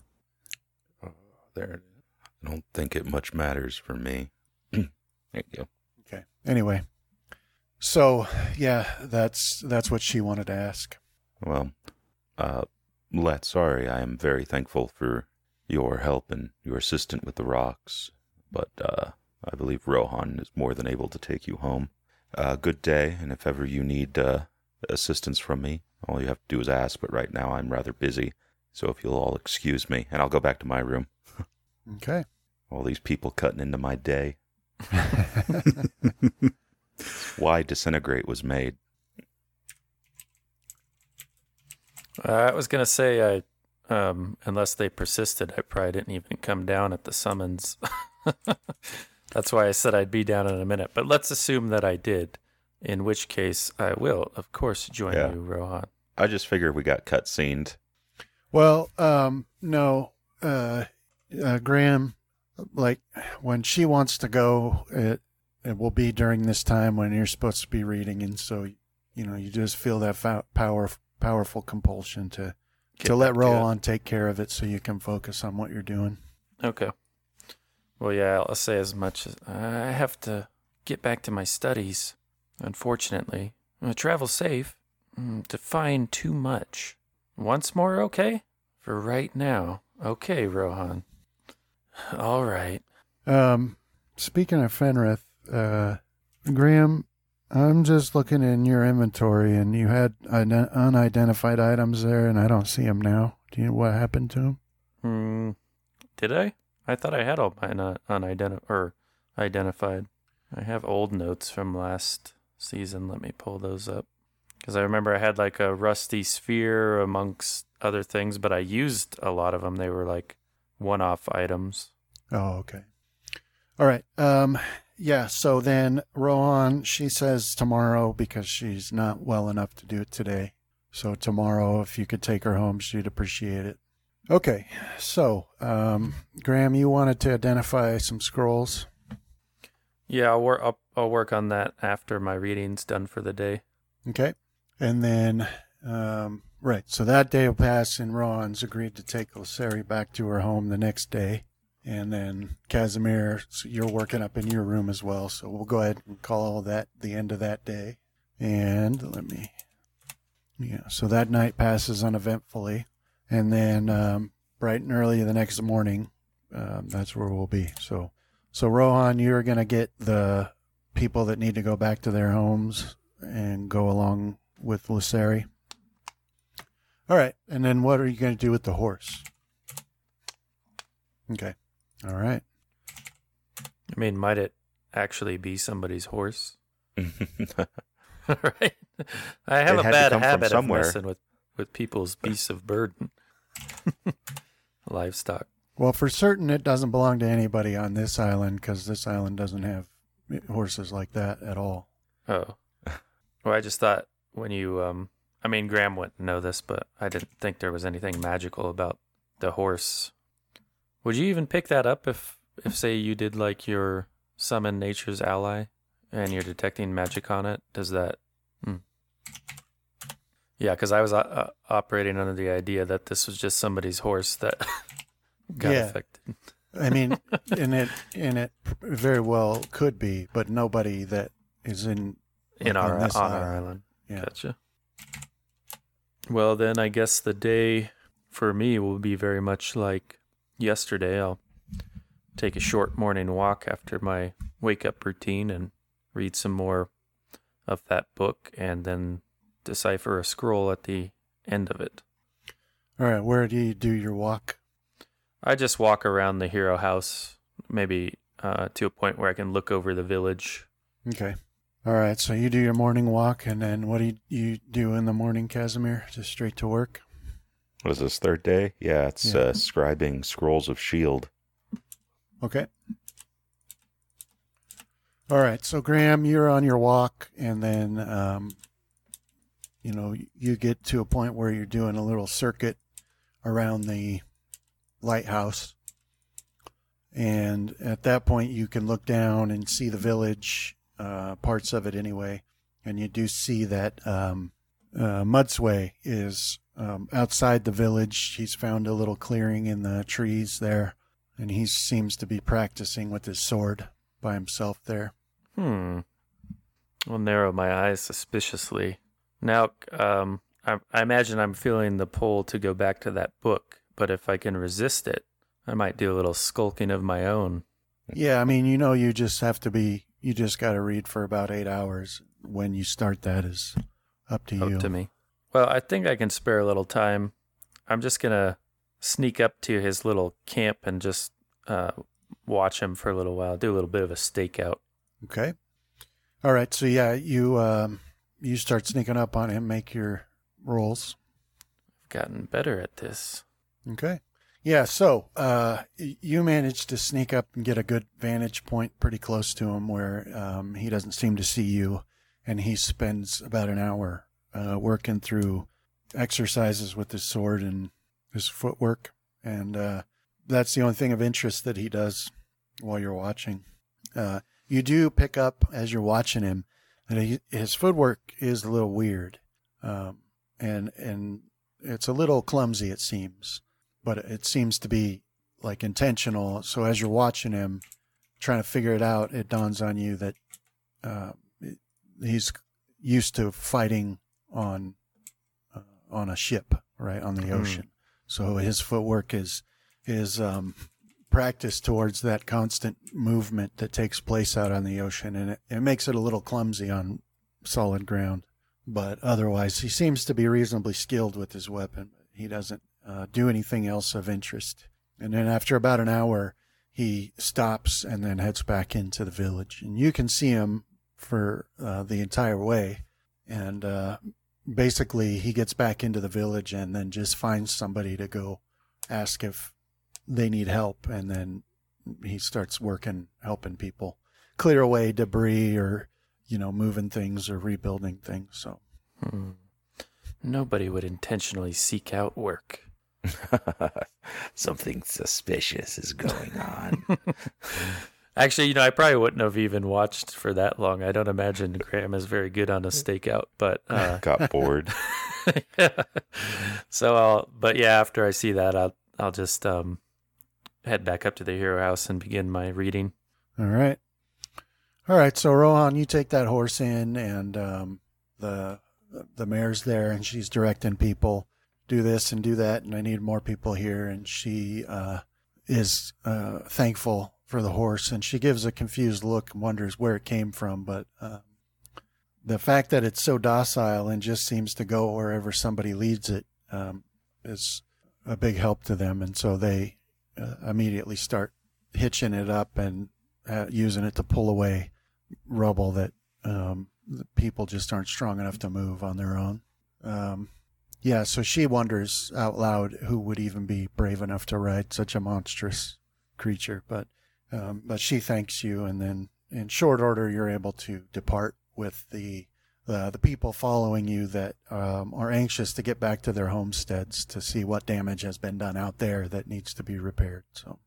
Oh, there. I don't think it much matters for me. there you go. Okay. Anyway, so yeah, that's that's what she wanted to ask. Well, uh, Lat, sorry, I am very thankful for your help and your assistant with the rocs, but uh, I believe Rohan is more than able to take you home. Uh, good day, and if ever you need uh, assistance from me, all you have to do is ask, but right now I'm rather busy, so if you'll all excuse me, and I'll go back to my room. Okay. All these people cutting into my day. Why Disintegrate was made. Uh, I was gonna say, I um, unless they persisted, I probably didn't even come down at the summons. That's why I said I'd be down in a minute. But let's assume that I did, in which case I will, of course, join Yeah. you, Rohan. I just figured we got cutscened. Well, um, no, uh, uh, Graham, like when she wants to go, it it will be during this time when you're supposed to be reading, and so you know you just feel that fa- power powerful compulsion to Get to let. Roland take care of it, so you can focus on what you're doing. Okay. Well, yeah, I'll say as much as I have to get back to my studies. Unfortunately, uh, travel safe. Mm, to find too much. Once more, okay. For right now. Okay, Rohan. All right. Um, speaking of Fenrith, uh, Graham, I'm just looking in your inventory, and you had ide- unidentified items there, and I don't see them now. Do you know what happened to them? Hmm. Did I? I thought I had all mine uh, unidentified or identified. I have old notes from last season. Let me pull those up. Because I remember I had like a rusty sphere amongst other things, but I used a lot of them. They were like one off items. Oh, okay. All right. Um, yeah. So then Rohan, she says tomorrow because she's not well enough to do it today. So tomorrow, if you could take her home, she'd appreciate it. Okay. So, um, Graham, you wanted to identify some scrolls. Yeah, I'll, wor- I'll, I'll work on that after my reading's done for the day. Okay. And then, um, right. So that day will pass, and Rohan's agreed to take Lisseri back to her home the next day. And then Casimir, so you're working up in your room as well. So we'll go ahead and call that the end of that day. And let me, yeah. So that night passes uneventfully. And then, um, bright and early the next morning, um, that's where we'll be. So, so Rohan, you're going to get the people that need to go back to their homes and go along with Lisseri. All right. And then what are you going to do with the horse? Okay. All right. I mean, might it actually be somebody's horse? right? I have It a bad habit of messing with, with people's beasts of burden. Livestock. Well, for certain, it doesn't belong to anybody on this island because this island doesn't have horses like that at all. Oh. Well, I just thought when you, um, I mean, Graham wouldn't know this, but I didn't think there was anything magical about the horse. Would you even pick that up if, if say, you did like your summon nature's ally and you're detecting magic on it? Does that. Hmm. Yeah, because I was uh, uh, operating under the idea that this was just somebody's horse that got Yeah. affected. I mean, and it and it very well could be, but nobody that is in in our on our island. island. Yeah. Gotcha. Well, then I guess the day for me will be very much like yesterday. I'll take a short morning walk after my wake up routine and read some more of that book and then decipher a scroll at the end of it. All right, where do you do your walk? I just walk around the hero house, maybe uh, to a point where I can look over the village. Okay. All right, so you do your morning walk, and then what do you, you do in the morning, Casimir? Just straight to work? What is this third day? Yeah, it's Yeah. Uh, scribing scrolls of shield. Okay. All right, so Graham, you're on your walk, and then, um, you know, you get to a point where you're doing a little circuit around the lighthouse. And at that point, you can look down and see the village, uh, parts of it anyway. And you do see that um, uh, Mudsway is um, outside the village. He's found a little clearing in the trees there and he seems to be practicing with his sword by himself there. Hmm. I'll narrow my eyes suspiciously. Now, um, I, I imagine I'm feeling the pull to go back to that book, but if I can resist it, I might do a little skulking of my own. Yeah, I mean, you know, you just have to be, you just got to read for about eight hours. When you start that is up to you. Up to me. Well, I think I can spare a little time. I'm just gonna sneak up to his little camp and just uh, watch him for a little while. Do a little bit of a stakeout. Okay. All right. So yeah, you um, you start sneaking up on him. Make your rolls. I've gotten better at this. Okay. Yeah. So uh, you managed to sneak up and get a good vantage point, pretty close to him, where um, he doesn't seem to see you, and he spends about an hour uh, working through exercises with his sword and his footwork, and uh, that's the only thing of interest that he does while you're watching. Uh, you do pick up as you're watching him that he, his footwork is a little weird, um, and and it's a little clumsy. It seems, but it seems to be like intentional. So as you're watching him, trying to figure it out, it dawns on you that uh, he's used to fighting on uh, on a ship, right on the Hmm. ocean. So his footwork is is um, practiced towards that constant movement that takes place out on the ocean, and it, it makes it a little clumsy on solid ground. But otherwise, he seems to be reasonably skilled with his weapon. He doesn't uh, do anything else of interest. And then after about an hour, he stops and then heads back into the village. And you can see him for uh, the entire way. And uh, basically, he gets back into the village and then just finds somebody to go ask if they need help. And then he starts working, helping people clear away debris or, you know, moving things or rebuilding things. So. Hmm. Nobody would intentionally seek out work. Something suspicious is going on. Actually, you know, I probably wouldn't have even watched for that long. I don't imagine Graham is very good on a stakeout, but uh, Got bored. yeah. So I'll, but yeah, after I see that, I'll, I'll just um, head back up to the hero house and begin my reading. All right. All right. So Rohan, you take that horse in, and um, the the mayor's there, and she's directing people do this and do that, and I need more people here. And she uh, is uh, thankful for the horse, and she gives a confused look and wonders where it came from. But uh, the fact that it's so docile and just seems to go wherever somebody leads it um, is a big help to them, and so they uh, immediately start hitching it up and uh, using it to pull away rubble that um, people just aren't strong enough to move on their own. Um, yeah, so she wonders out loud who would even be brave enough to ride such a monstrous creature. But um, but she thanks you, and then in short order, you're able to depart with the uh, the people following you that um, are anxious to get back to their homesteads to see what damage has been done out there that needs to be repaired. So,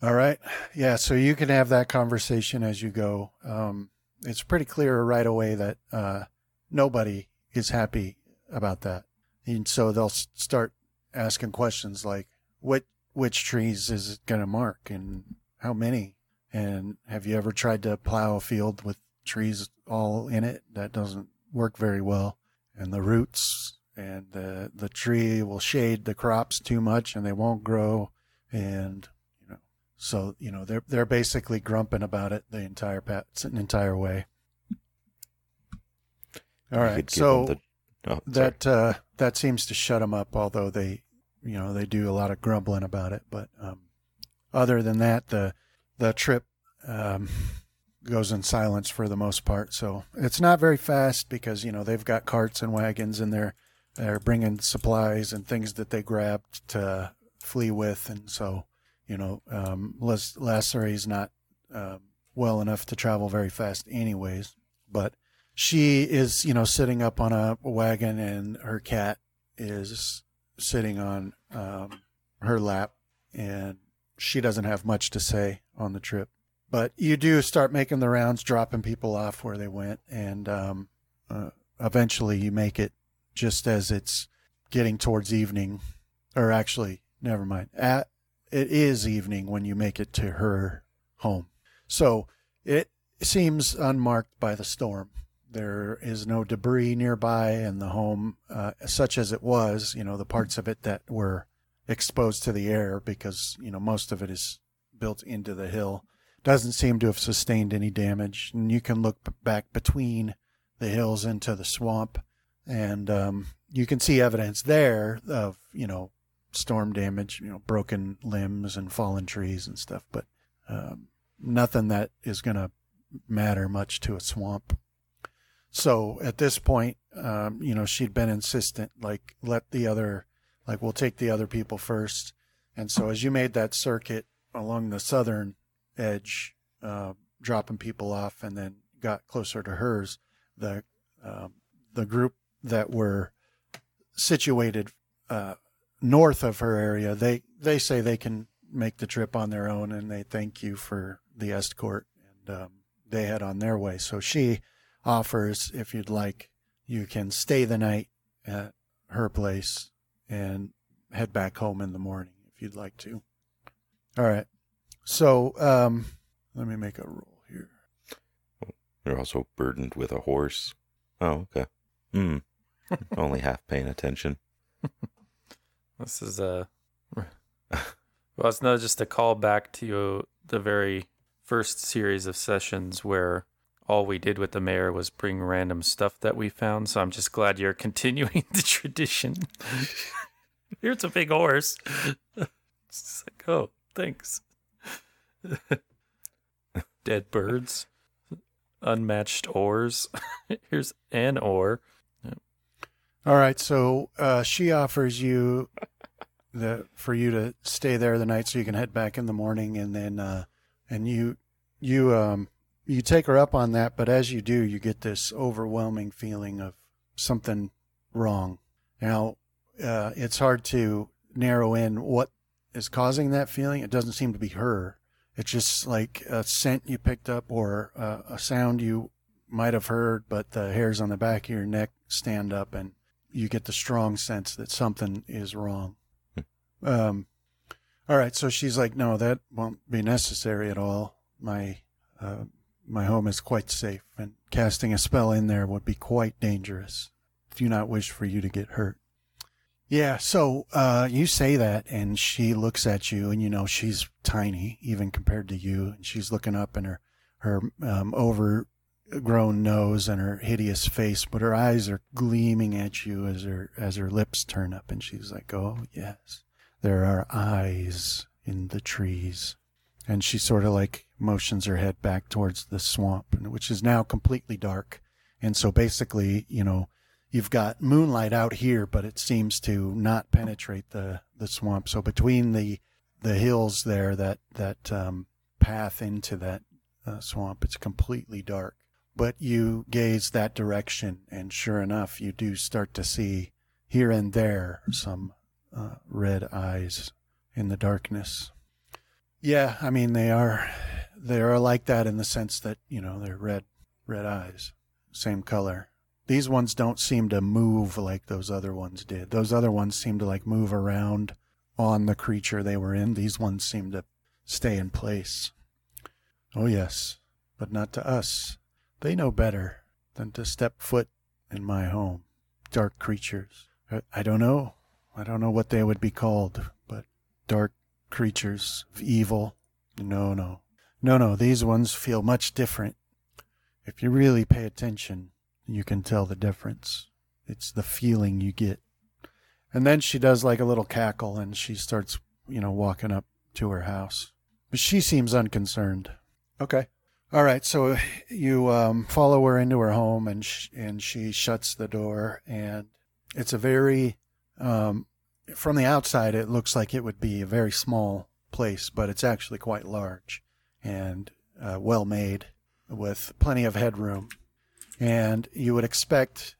all right, yeah. So you can have that conversation as you go. Um, it's pretty clear right away that uh, nobody is happy about that, and so they'll start asking questions like, "What which trees is it going to mark, and how many? And have you ever tried to plow a field with trees all in it? That doesn't work very well. And the roots and the the tree will shade the crops too much, and they won't grow. And you know, so you know they're they're basically grumping about it the entire pat an entire way. All right, so the- oh, that uh, that seems to shut them up. Although they, you know, they do a lot of grumbling about it. But um, other than that, the the trip um, goes in silence for the most part. So it's not very fast because you know they've got carts and wagons and they're they're bringing supplies and things that they grabbed to flee with, and so you know um, Lisseri's not um, well enough to travel very fast, anyways. But she is, you know, sitting up on a wagon, and her cat is sitting on um, her lap, and she doesn't have much to say on the trip. But you do start making the rounds, dropping people off where they went, and um, uh, eventually you make it just as it's getting towards evening, or actually, never mind. At it is evening when you make it to her home, so it seems unmarked by the storm. There is no debris nearby, and the home, uh, such as it was, you know, the parts of it that were exposed to the air because, you know, most of it is built into the hill, doesn't seem to have sustained any damage. And you can look back between the hills into the swamp, and um, you can see evidence there of, you know, storm damage, you know, broken limbs and fallen trees and stuff, but um, nothing that is going to matter much to a swamp. So at this point, um, you know, she'd been insistent, like, let the other, like, we'll take the other people first. And so as you made that circuit along the southern edge, uh, dropping people off and then got closer to hers, the, um, the group that were situated, uh, north of her area, they, they say they can make the trip on their own and they thank you for the escort and, um, they head on their way. So she, offers if you'd like you can stay the night at her place and head back home in the morning if you'd like to all right so um let me make a roll here You're also burdened with a horse. Oh, okay. Hmm. Only half paying attention. This is a well, it's not just a call back to the very first series of sessions where all we did with the mayor was bring random stuff that we found. So I'm just glad you're continuing the tradition. Here's a big horse. It's like, oh, thanks. Dead birds, unmatched oars. Here's an oar. All right, so uh, she offers you the for you to stay there the night so you can head back in the morning, and then uh, and you you um you take her up on that, but as you do, you get this overwhelming feeling of something wrong. Now, uh, it's hard to narrow in what is causing that feeling. It doesn't seem to be her. It's just like a scent you picked up or uh, a sound you might have heard, but the hairs on the back of your neck stand up and you get the strong sense that something is wrong. um, all right, so she's like, no, that won't be necessary at all. My uh, my home is quite safe, and casting a spell in there would be quite dangerous. Do not wish for you to get hurt. Yeah, so uh, you say that, and she looks at you, and you know she's tiny, even compared to you, and she's looking up, and her her um, overgrown nose and her hideous face, but her eyes are gleaming at you as her as her lips turn up, and she's like, "Oh yes, there are eyes in the trees," and she sort of like motions her head back towards the swamp, which is now completely dark, and so basically, you know you've got moonlight out here, but it seems to not penetrate the, the swamp. So between the the hills there, that that um, path into that uh, swamp, it's completely dark. But you gaze that direction, and sure enough, you do start to see here and there some uh, red eyes in the darkness. Yeah, I mean they are they are like that in the sense that you know they're red red eyes, same color these ones don't seem to move like those other ones did. Those other ones seem to like move around on the creature they were in. These ones seem to stay in place. Oh, yes, but not to us. They know better than to step foot in my home. Dark creatures. I, I don't know. I don't know what they would be called, but dark creatures of evil. No, no. No, no, these ones feel much different. If you really pay attention, you can tell the difference. It's the feeling you get. And then she does like a little cackle and she starts, you know, walking up to her house. But she seems unconcerned. Okay. All right. So you um, follow her into her home and sh- and she shuts the door and it's a very um, from the outside it looks like it would be a very small place, but it's actually quite large and uh, well made with plenty of headroom and you would expect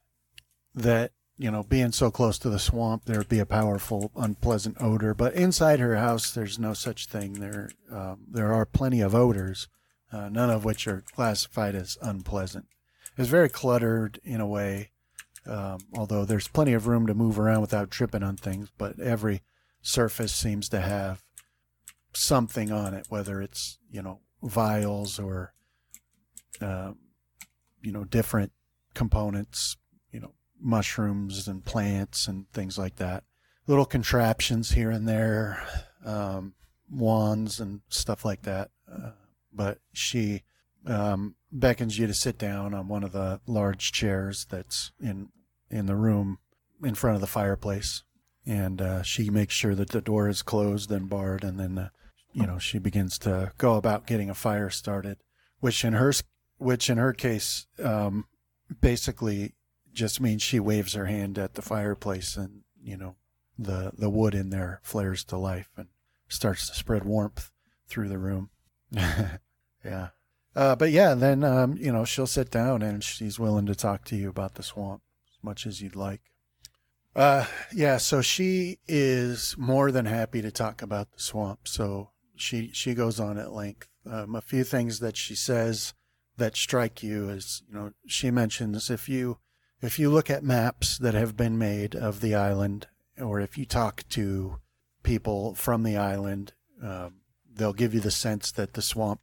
that, you know, being so close to the swamp, there would be a powerful, unpleasant odor. But inside her house, there's no such thing. There, um, there are plenty of odors, uh, none of which are classified as unpleasant. It's very cluttered in a way, um, although there's plenty of room to move around without tripping on things. But every surface seems to have something on it, whether it's you know vials or uh, you know, different components, you know, mushrooms and plants and things like that. Little contraptions here and there, um, wands and stuff like that. Uh, but she um, beckons you to sit down on one of the large chairs that's in in the room in front of the fireplace, and uh, she makes sure that the door is closed and barred, and then uh, you know she begins to go about getting a fire started, which in her which in her case um, basically just means she waves her hand at the fireplace and you know the the wood in there flares to life and starts to spread warmth through the room. Yeah. Uh, but yeah then um, you know she'll sit down and she's willing to talk to you about the swamp as much as you'd like. Uh, yeah so she is more than happy to talk about the swamp. So she she goes on at length um, a few things that she says that strike you is you know she mentions if you if you look at maps that have been made of the island or if you talk to people from the island um, they'll give you the sense that the swamp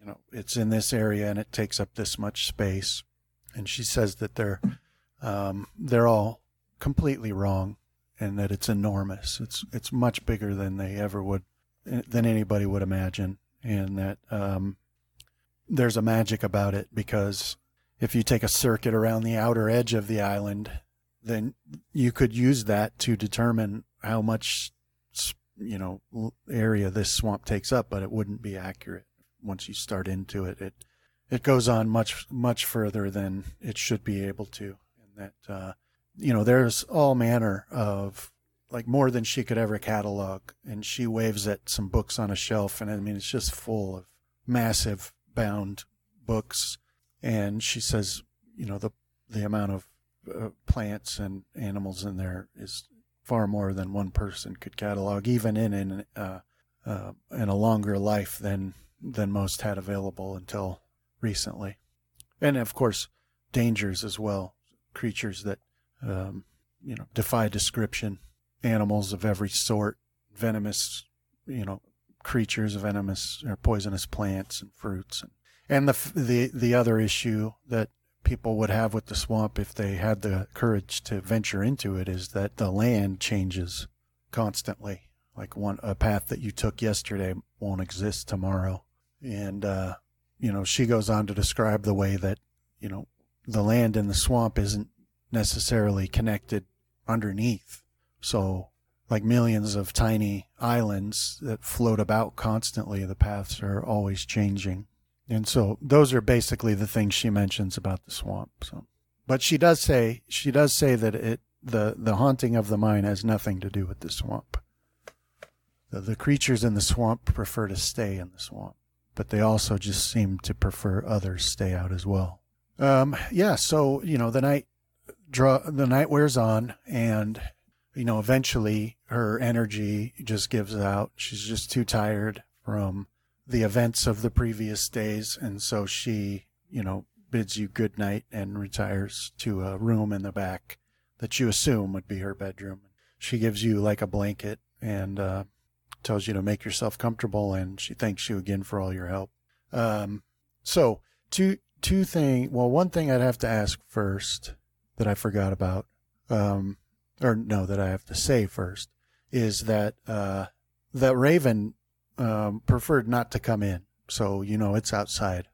you know it's in this area and it takes up this much space and she says that they're um, they're all completely wrong and that it's enormous. It's it's much bigger than they ever would than anybody would imagine, and that um, there's a magic about it because if you take a circuit around the outer edge of the island, then you could use that to determine how much you know area this swamp takes up, but it wouldn't be accurate once you start into it. It it goes on much much further than it should be able to, and that uh, you know there's all manner of like more than she could ever catalog, and she waves at some books on a shelf, and I mean it's just full of massive bound books, and she says you know the the amount of uh, plants and animals in there is far more than one person could catalog, even in in uh, uh, in a longer life than than most had available until recently, and of course dangers as well, creatures that um, you know defy description, animals of every sort, venomous you know creatures, venomous or poisonous plants and fruits, and and the the the other issue that people would have with the swamp if they had the courage to venture into it is that the land changes constantly. Like one a path that you took yesterday won't exist tomorrow, and uh, you know she goes on to describe the way that you know the land in the swamp isn't necessarily connected underneath. So like millions of tiny islands that float about constantly, the paths are always changing. And so those are basically the things she mentions about the swamp. So, but she does say she does say that it the the haunting of the mine has nothing to do with the swamp. The, the creatures in the swamp prefer to stay in the swamp, but they also just seem to prefer others stay out as well. Um, yeah. So you know the night draw the night wears on, and you know eventually her energy just gives out. She's just too tired from the events of the previous days, and so she, you know, bids you good night and retires to a room in the back that you assume would be her bedroom. She gives you like a blanket and uh, tells you to make yourself comfortable, and she thanks you again for all your help. Um, so two two thing. Well, one thing I'd have to ask first that I forgot about, um, or no, that I have to say first is that uh, that Raven um, preferred not to come in. So, you know, it's outside.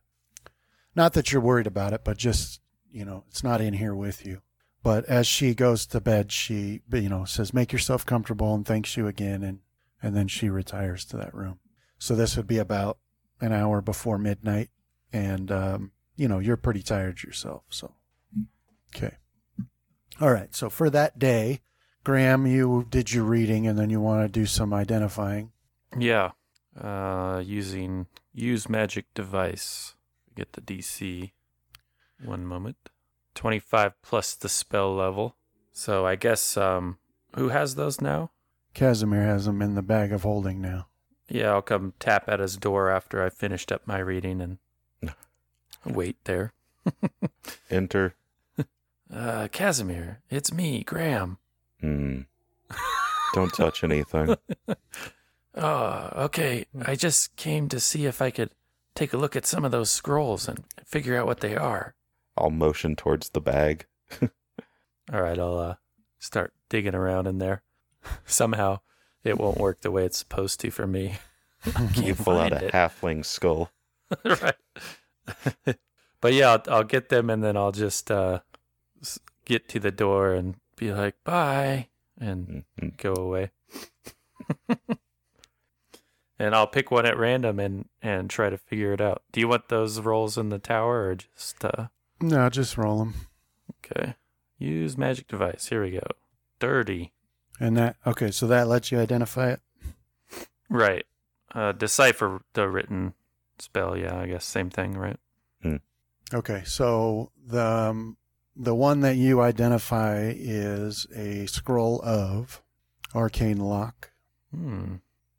Not that you're worried about it, but just, you know, it's not in here with you. But as she goes to bed, she, you know, says, make yourself comfortable and thanks you again. And, and then she retires to that room. So this would be about an hour before midnight. And, um, you know, you're pretty tired yourself. So, okay. All right. So for that day, Graham, you did your reading and then you want to do some identifying. Yeah. Uh, using use magic device. Get the DC. One moment. 25 plus the spell level. So I guess, um, who has those now? Casimir has them in the bag of holding now. Yeah, I'll come tap at his door after I finished up my reading and wait there. Enter. Uh, Casimir, it's me, Graham. Hmm. Don't touch anything. Oh, okay. I just came to see if I could take a look at some of those scrolls and figure out what they are. I'll motion towards the bag. All right, I'll uh, start digging around in there. Somehow it won't work the way it's supposed to for me. You pull out a it. halfling skull. right. but yeah, I'll, I'll get them and then I'll just uh, get to the door and be like, bye, and Mhm. go away. and I'll pick one at random and, and try to figure it out. Do you want those rolls in the tower or just, uh, No, just roll them. okay. Use magic device. Here we go. 30. And that, okay, so that lets you identify it? Right. Uh, decipher the written spell. Yeah, I guess same thing, right? Okay, so the, um, the one that you identify is a scroll of arcane lock. Hmm.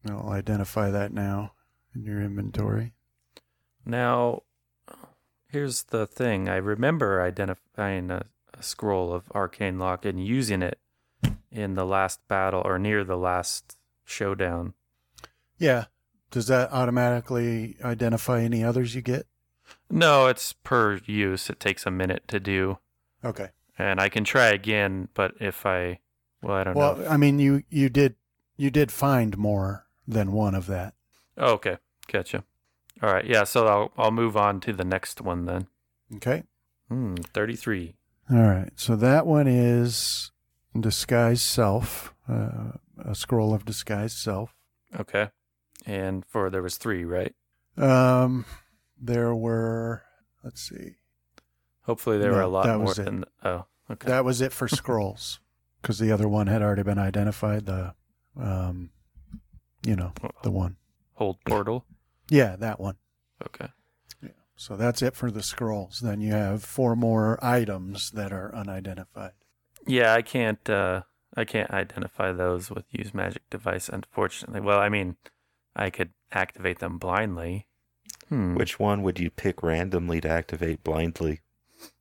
I'll identify that now in your inventory. Now, here's the thing. I remember identifying a, a scroll of arcane lock and using it in the last battle or near the last showdown. Yeah. Does that automatically identify any others you get? No, it's per use. It takes a minute to do, Okay. and I can try again. But if I Well, I don't Well, know. Well, I mean, you you did you did find more than one of that. Oh, okay, gotcha. All right, yeah. So I'll I'll move on to the next one then. Okay. Hmm, thirty-three. All right. So that one is disguise self, uh, a scroll of disguise self. Okay, and for there was three, right? Um, there were. Let's see. Hopefully there were a lot that more was it. than. Oh, okay. That was it for scrolls, because the other one had already been identified. The, um, you know, the one. Hold portal. Yeah, that one. Okay. Yeah. So that's it for the scrolls. Then you have four more items that are unidentified. Yeah, I can't. uh I can't identify those with use magic device, unfortunately. Well, I mean, I could activate them blindly. Hmm. Which one would you pick randomly to activate blindly?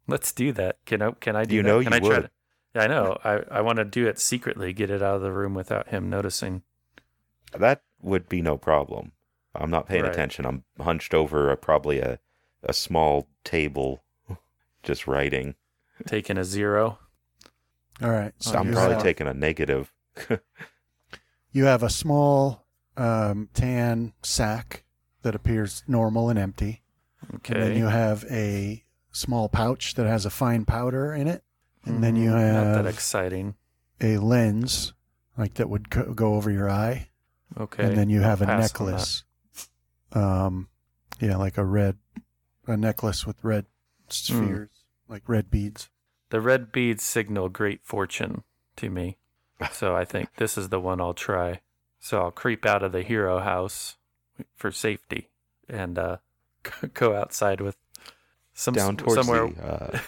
Let's do that. Can I? Can I do You that? know can you I try would. to- yeah, I know. I I want to do it secretly. Get it out of the room without him noticing. That would be no problem. I'm not paying Right. attention. I'm hunched over a, probably a, a small table, just writing. Taking a zero. All right. So I'm probably have, taking a negative. you have a small um, tan sack that appears normal and empty. Okay. And then you have a small pouch that has a fine powder in it. And then you Mm, not have that exciting. a lens, like that would co- go over your eye. Okay. And then you have a I'll on necklace. Um, yeah, like a red, a necklace with red spheres, like red beads. The red beads signal great fortune to me. So I think this is the one I'll try. So I'll creep out of the hero house for safety and uh, go outside with some down towards somewhere. the uh,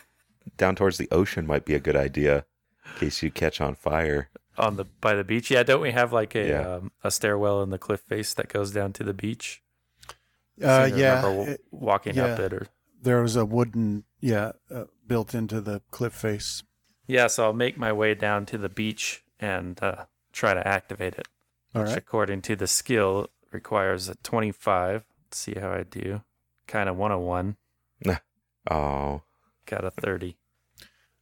down towards the ocean might be a good idea in case you catch on fire. on the by the beach. Yeah, don't we have like a Yeah. um, a stairwell in the cliff face that goes down to the beach? Uh, yeah, remember w- it- walking up it or there was a wooden, yeah, uh, built into the cliff face. yeah. So I'll make my way down to the beach and uh, try to activate it. All which right. according to the skill requires a 25. Let's see how I do. Kind of 101. Oh, Got a 30.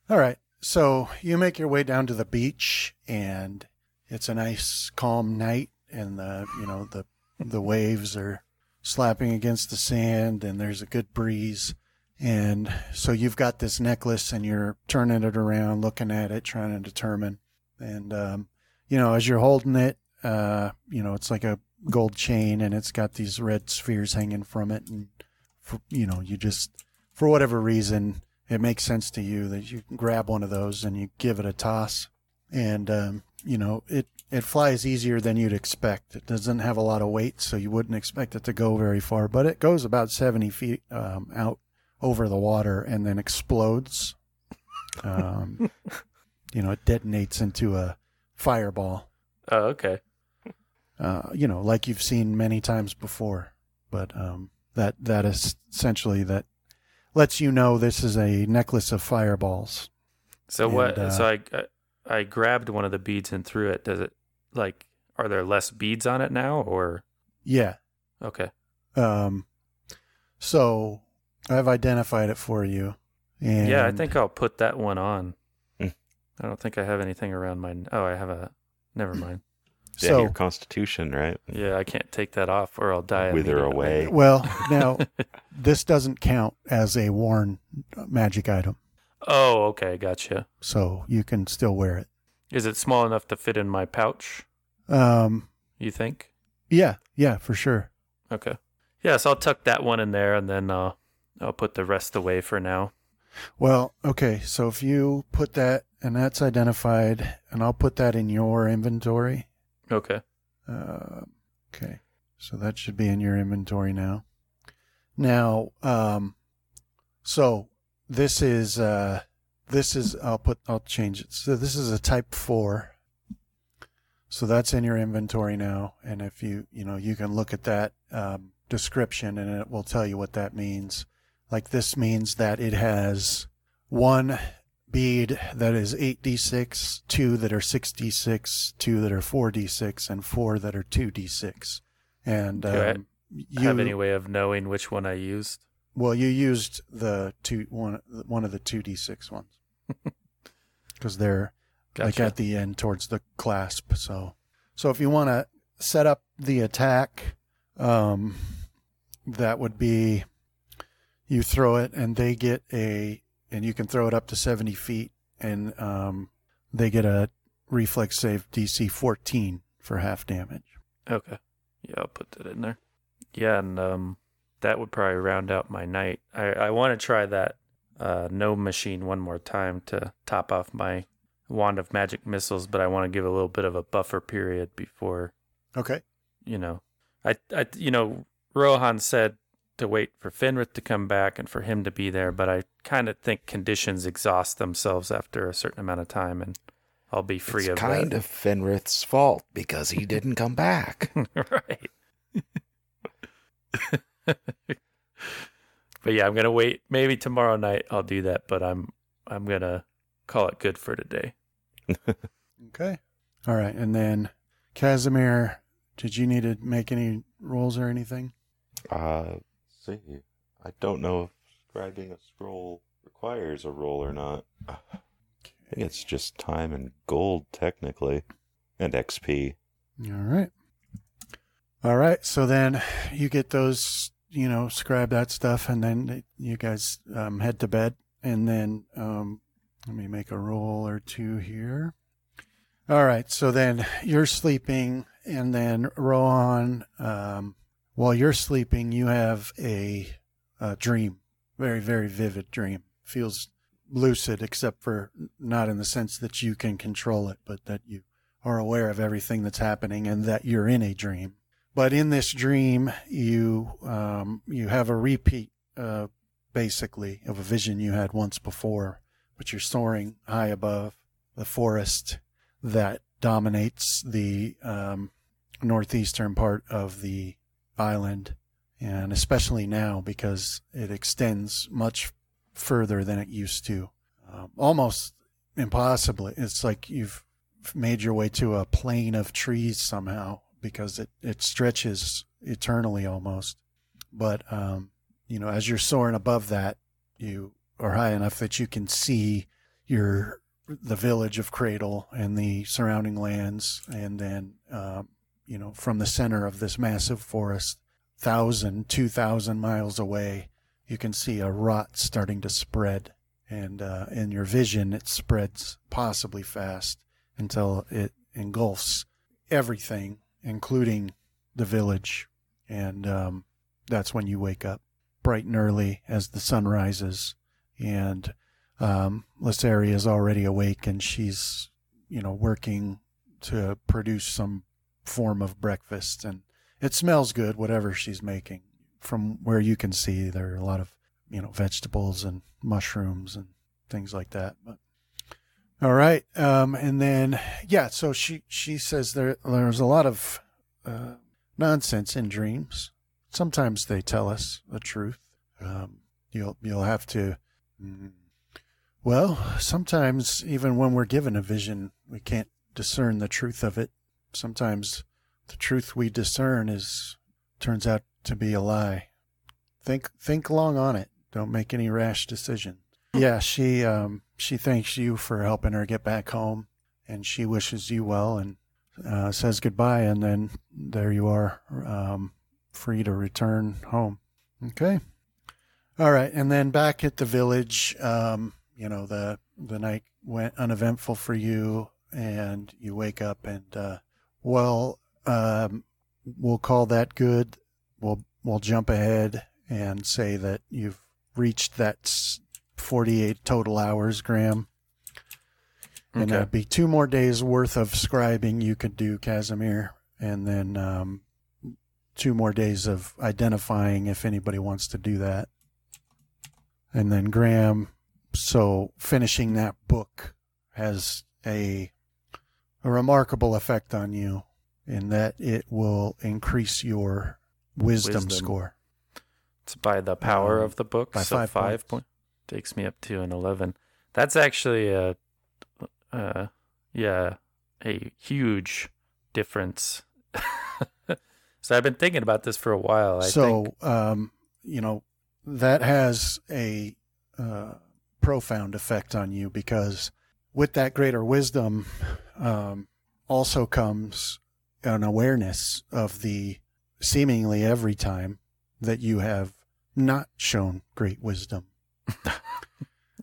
All right. So you make your way down to the beach, and it's a nice, calm night, and the you know the the waves are slapping against the sand, and there's a good breeze. And so you've got this necklace, and you're turning it around, looking at it, trying to determine. And um, you know, as you're holding it, uh, you know, it's like a gold chain, and it's got these red spheres hanging from it, and for, you know, you just for whatever reason it makes sense to you that you can grab one of those and you give it a toss. And um, you know it it flies easier than you'd expect. It doesn't have a lot of weight so you wouldn't expect it to go very far but it goes about 70 feet um, out over the water and then explodes. Um, you know it detonates into a fireball. Oh, okay. uh, you know like you've seen many times before but um, that that is essentially that lets you know this is a necklace of fireballs So And, what? uh, so I, I I grabbed one of the beads and threw it. Does it like? Are there less beads on it now, or yeah okay? Um, so I've identified it for you. And yeah, I think I'll put that one on. Mm. I don't think I have anything around my. Oh, I have a. Never mind. Yeah, so. your constitution, right? Yeah, I can't take that off, or I'll die. Wither away. Well, now this doesn't count as a worn magic item, Oh, okay, gotcha. so you can still wear it. Is it small enough to fit in my pouch? Um, You think? yeah, yeah, for sure. Okay. Yeah, so I'll tuck that one in there, and then uh, I'll put the rest away for now. Well, okay, so if you put that and that's identified, and I'll put that in your inventory. Okay. Uh, okay, so that should be in your inventory now. Now, um, so this is uh, this is I'll put I'll change it. So this is a Type Four. So that's in your inventory now, and if you you know you can look at that um, description, and it will tell you what that means. Like this means that it has one bead that is 8d6, two that are 6d6, two that are 4d6, and four that are 2d6. And um, you have any way of knowing which one I used? well, you used the two one one of the 2d6 ones because they're like at the end towards the clasp. So, so if you want to set up the attack, um, that would be you throw it and they get a, and you can throw it up to 70 feet and, um, they get a reflex save DC 14 for half damage. Okay. Yeah, I'll put that in there. Yeah, and um, that would probably round out my night. I, I want to try that uh, no machine one more time to top off my wand of magic missiles, but I want to give a little bit of a buffer period before Okay. you know. I, I you know, Rohan said to wait for Fenrith to come back and for him to be there, but I kind of think conditions exhaust themselves after a certain amount of time, and I'll be free it's of kind of Fenrith's fault because he didn't come back. right. but yeah, I'm gonna wait. Maybe tomorrow night I'll do that, but I'm I'm gonna call it good for today. Okay. All right. And then Casimir, did you need to make any rolls or anything? Uh, see, I don't know if scribing a scroll requires a roll or not. I think it's just time and gold, technically, and XP. All right. All right. So then you get those, you know, scribe that stuff, and then you guys um, head to bed. And then um, let me make a roll or two here. All right. So then you're sleeping, and then Rohan, um, while you're sleeping, you have a, a dream, very, very vivid dream. Feels lucid, except for not in the sense that you can control it, but that you are aware of everything that's happening and that you're in a dream. But in this dream, you um, you have a repeat, uh, basically, of a vision you had once before, but you're soaring high above the forest that dominates the um, northeastern part of the island, and especially now because it extends much further than it used to, um, almost impossibly. It's like you've made your way to a plane of trees somehow because it, it stretches eternally almost. But, um, you know, as you're soaring above that, you are high enough that you can see your, the village of Cradle and the surrounding lands. And then, um, you know, from the center of this massive forest, thousand, two thousand miles away, you can see a rot starting to spread. And, uh, in your vision, it spreads possibly fast until it engulfs everything, including the village. And um, that's when you wake up bright and early as the sun rises. And um, Lisseri is already awake and she's, you know, working to produce some form of breakfast. And it smells good, whatever she's making. From where you can see, there are a lot of, you know, vegetables and mushrooms and things like that. But all right. Um, and then, yeah, so she, she says there, there's a lot of, uh, nonsense in dreams. Sometimes they tell us the truth. Um, you'll, you'll have to, mm, well, sometimes even when we're given a vision, we can't discern the truth of it. Sometimes the truth we discern is, turns out to be a lie. Think, think long on it. Don't make any rash decisions. Yeah, she um she thanks you for helping her get back home, and she wishes you well and uh, says goodbye, and then there you are, um, free to return home. Okay, all right, and then back at the village, um, you know the the night went uneventful for you, and you wake up, and uh, well, um, we'll call that good. We'll we'll jump ahead and say that you've reached that. 48 total hours, Graham. And Okay. that'd be two more days worth of scribing you could do, Casimir. And then um, two more days of identifying if anybody wants to do that. And then Graham, so finishing that book has a a remarkable effect on you in that it will increase your wisdom, Wisdom. score. It's by the power Um, of the book. by so five five, points. point takes me up to an eleven. That's actually a, uh, yeah, a huge difference. so I've been thinking about this for a while. I so think. um, you know that has a uh, profound effect on you because with that greater wisdom um, also comes an awareness of the seemingly every time that you have not shown great wisdom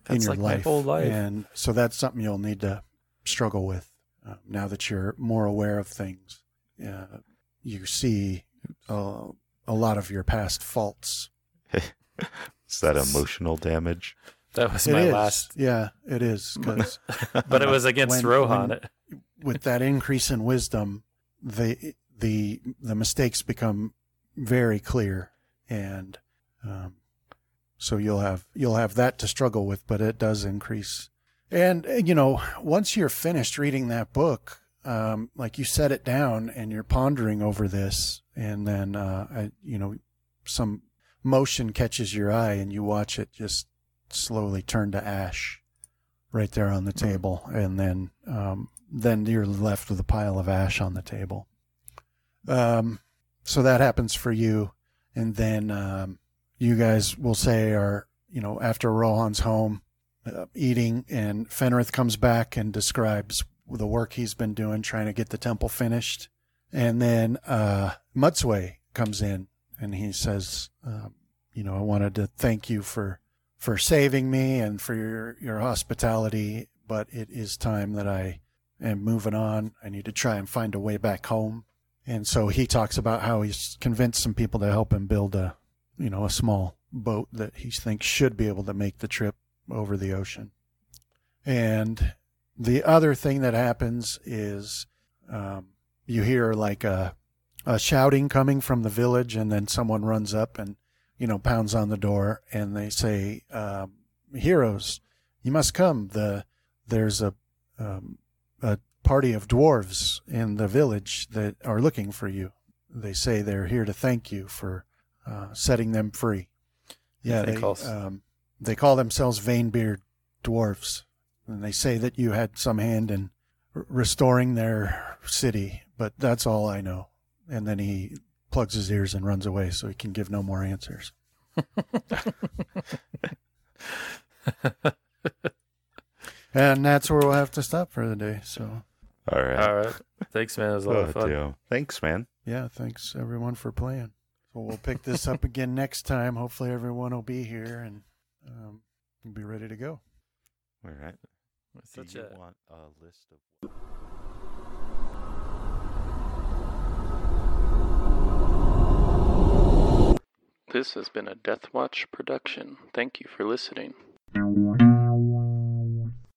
in your like life. my whole life. And so that's something you'll need to struggle with uh, now that you're more aware of things. Uh, you see uh, a lot of your past faults. Is that emotional damage? That was It my is. last, Yeah, it is. But it was against When- Rohan. when- with that increase in wisdom, the the the mistakes become very clear, and um, so you'll have you'll have that to struggle with. But it does increase, and uh, you know once you're finished reading that book, um, like you set it down and you're pondering over this, and then uh, I, you know some motion catches your eye, and you watch it just slowly turn to ash right there on the table, and then um, then you're left with a pile of ash on the table. Um, so that happens for you, and then um, you guys will say are you know after Rohan's home uh, eating, and Fenrith comes back and describes the work he's been doing trying to get the temple finished, and then uh, comes in and he says, um, you know, I wanted to thank you for for saving me and for your, your hospitality, but it is time that I am moving on. I need to try and find a way back home. And so he talks about how he's convinced some people to help him build a, you know, a small boat that he thinks should be able to make the trip over the ocean. And the other thing that happens is um, you hear like a, a shouting coming from the village, and then someone runs up and you know, pounds on the door and they say, um, "Heroes, you must come. The there's a um, a party of dwarves in the village that are looking for you. They say they're here to thank you for uh, setting them free. Yeah, They um, they call themselves Vanebeard dwarves, and they say that you had some hand in r- restoring their city. But that's all I know. And then he plugs his ears and runs away so he can give no more answers. and that's where we'll have to stop for the day. So, All right. All right. Thanks, man. It was a lot Oh, of fun. damn. Thanks, man. yeah, thanks everyone for playing. So, we'll pick this up again next time. Hopefully, everyone will be here and um, we'll be ready to go. All right. Such Do you a want a list of This has been a Death Watch production. Thank you for listening. Thank you.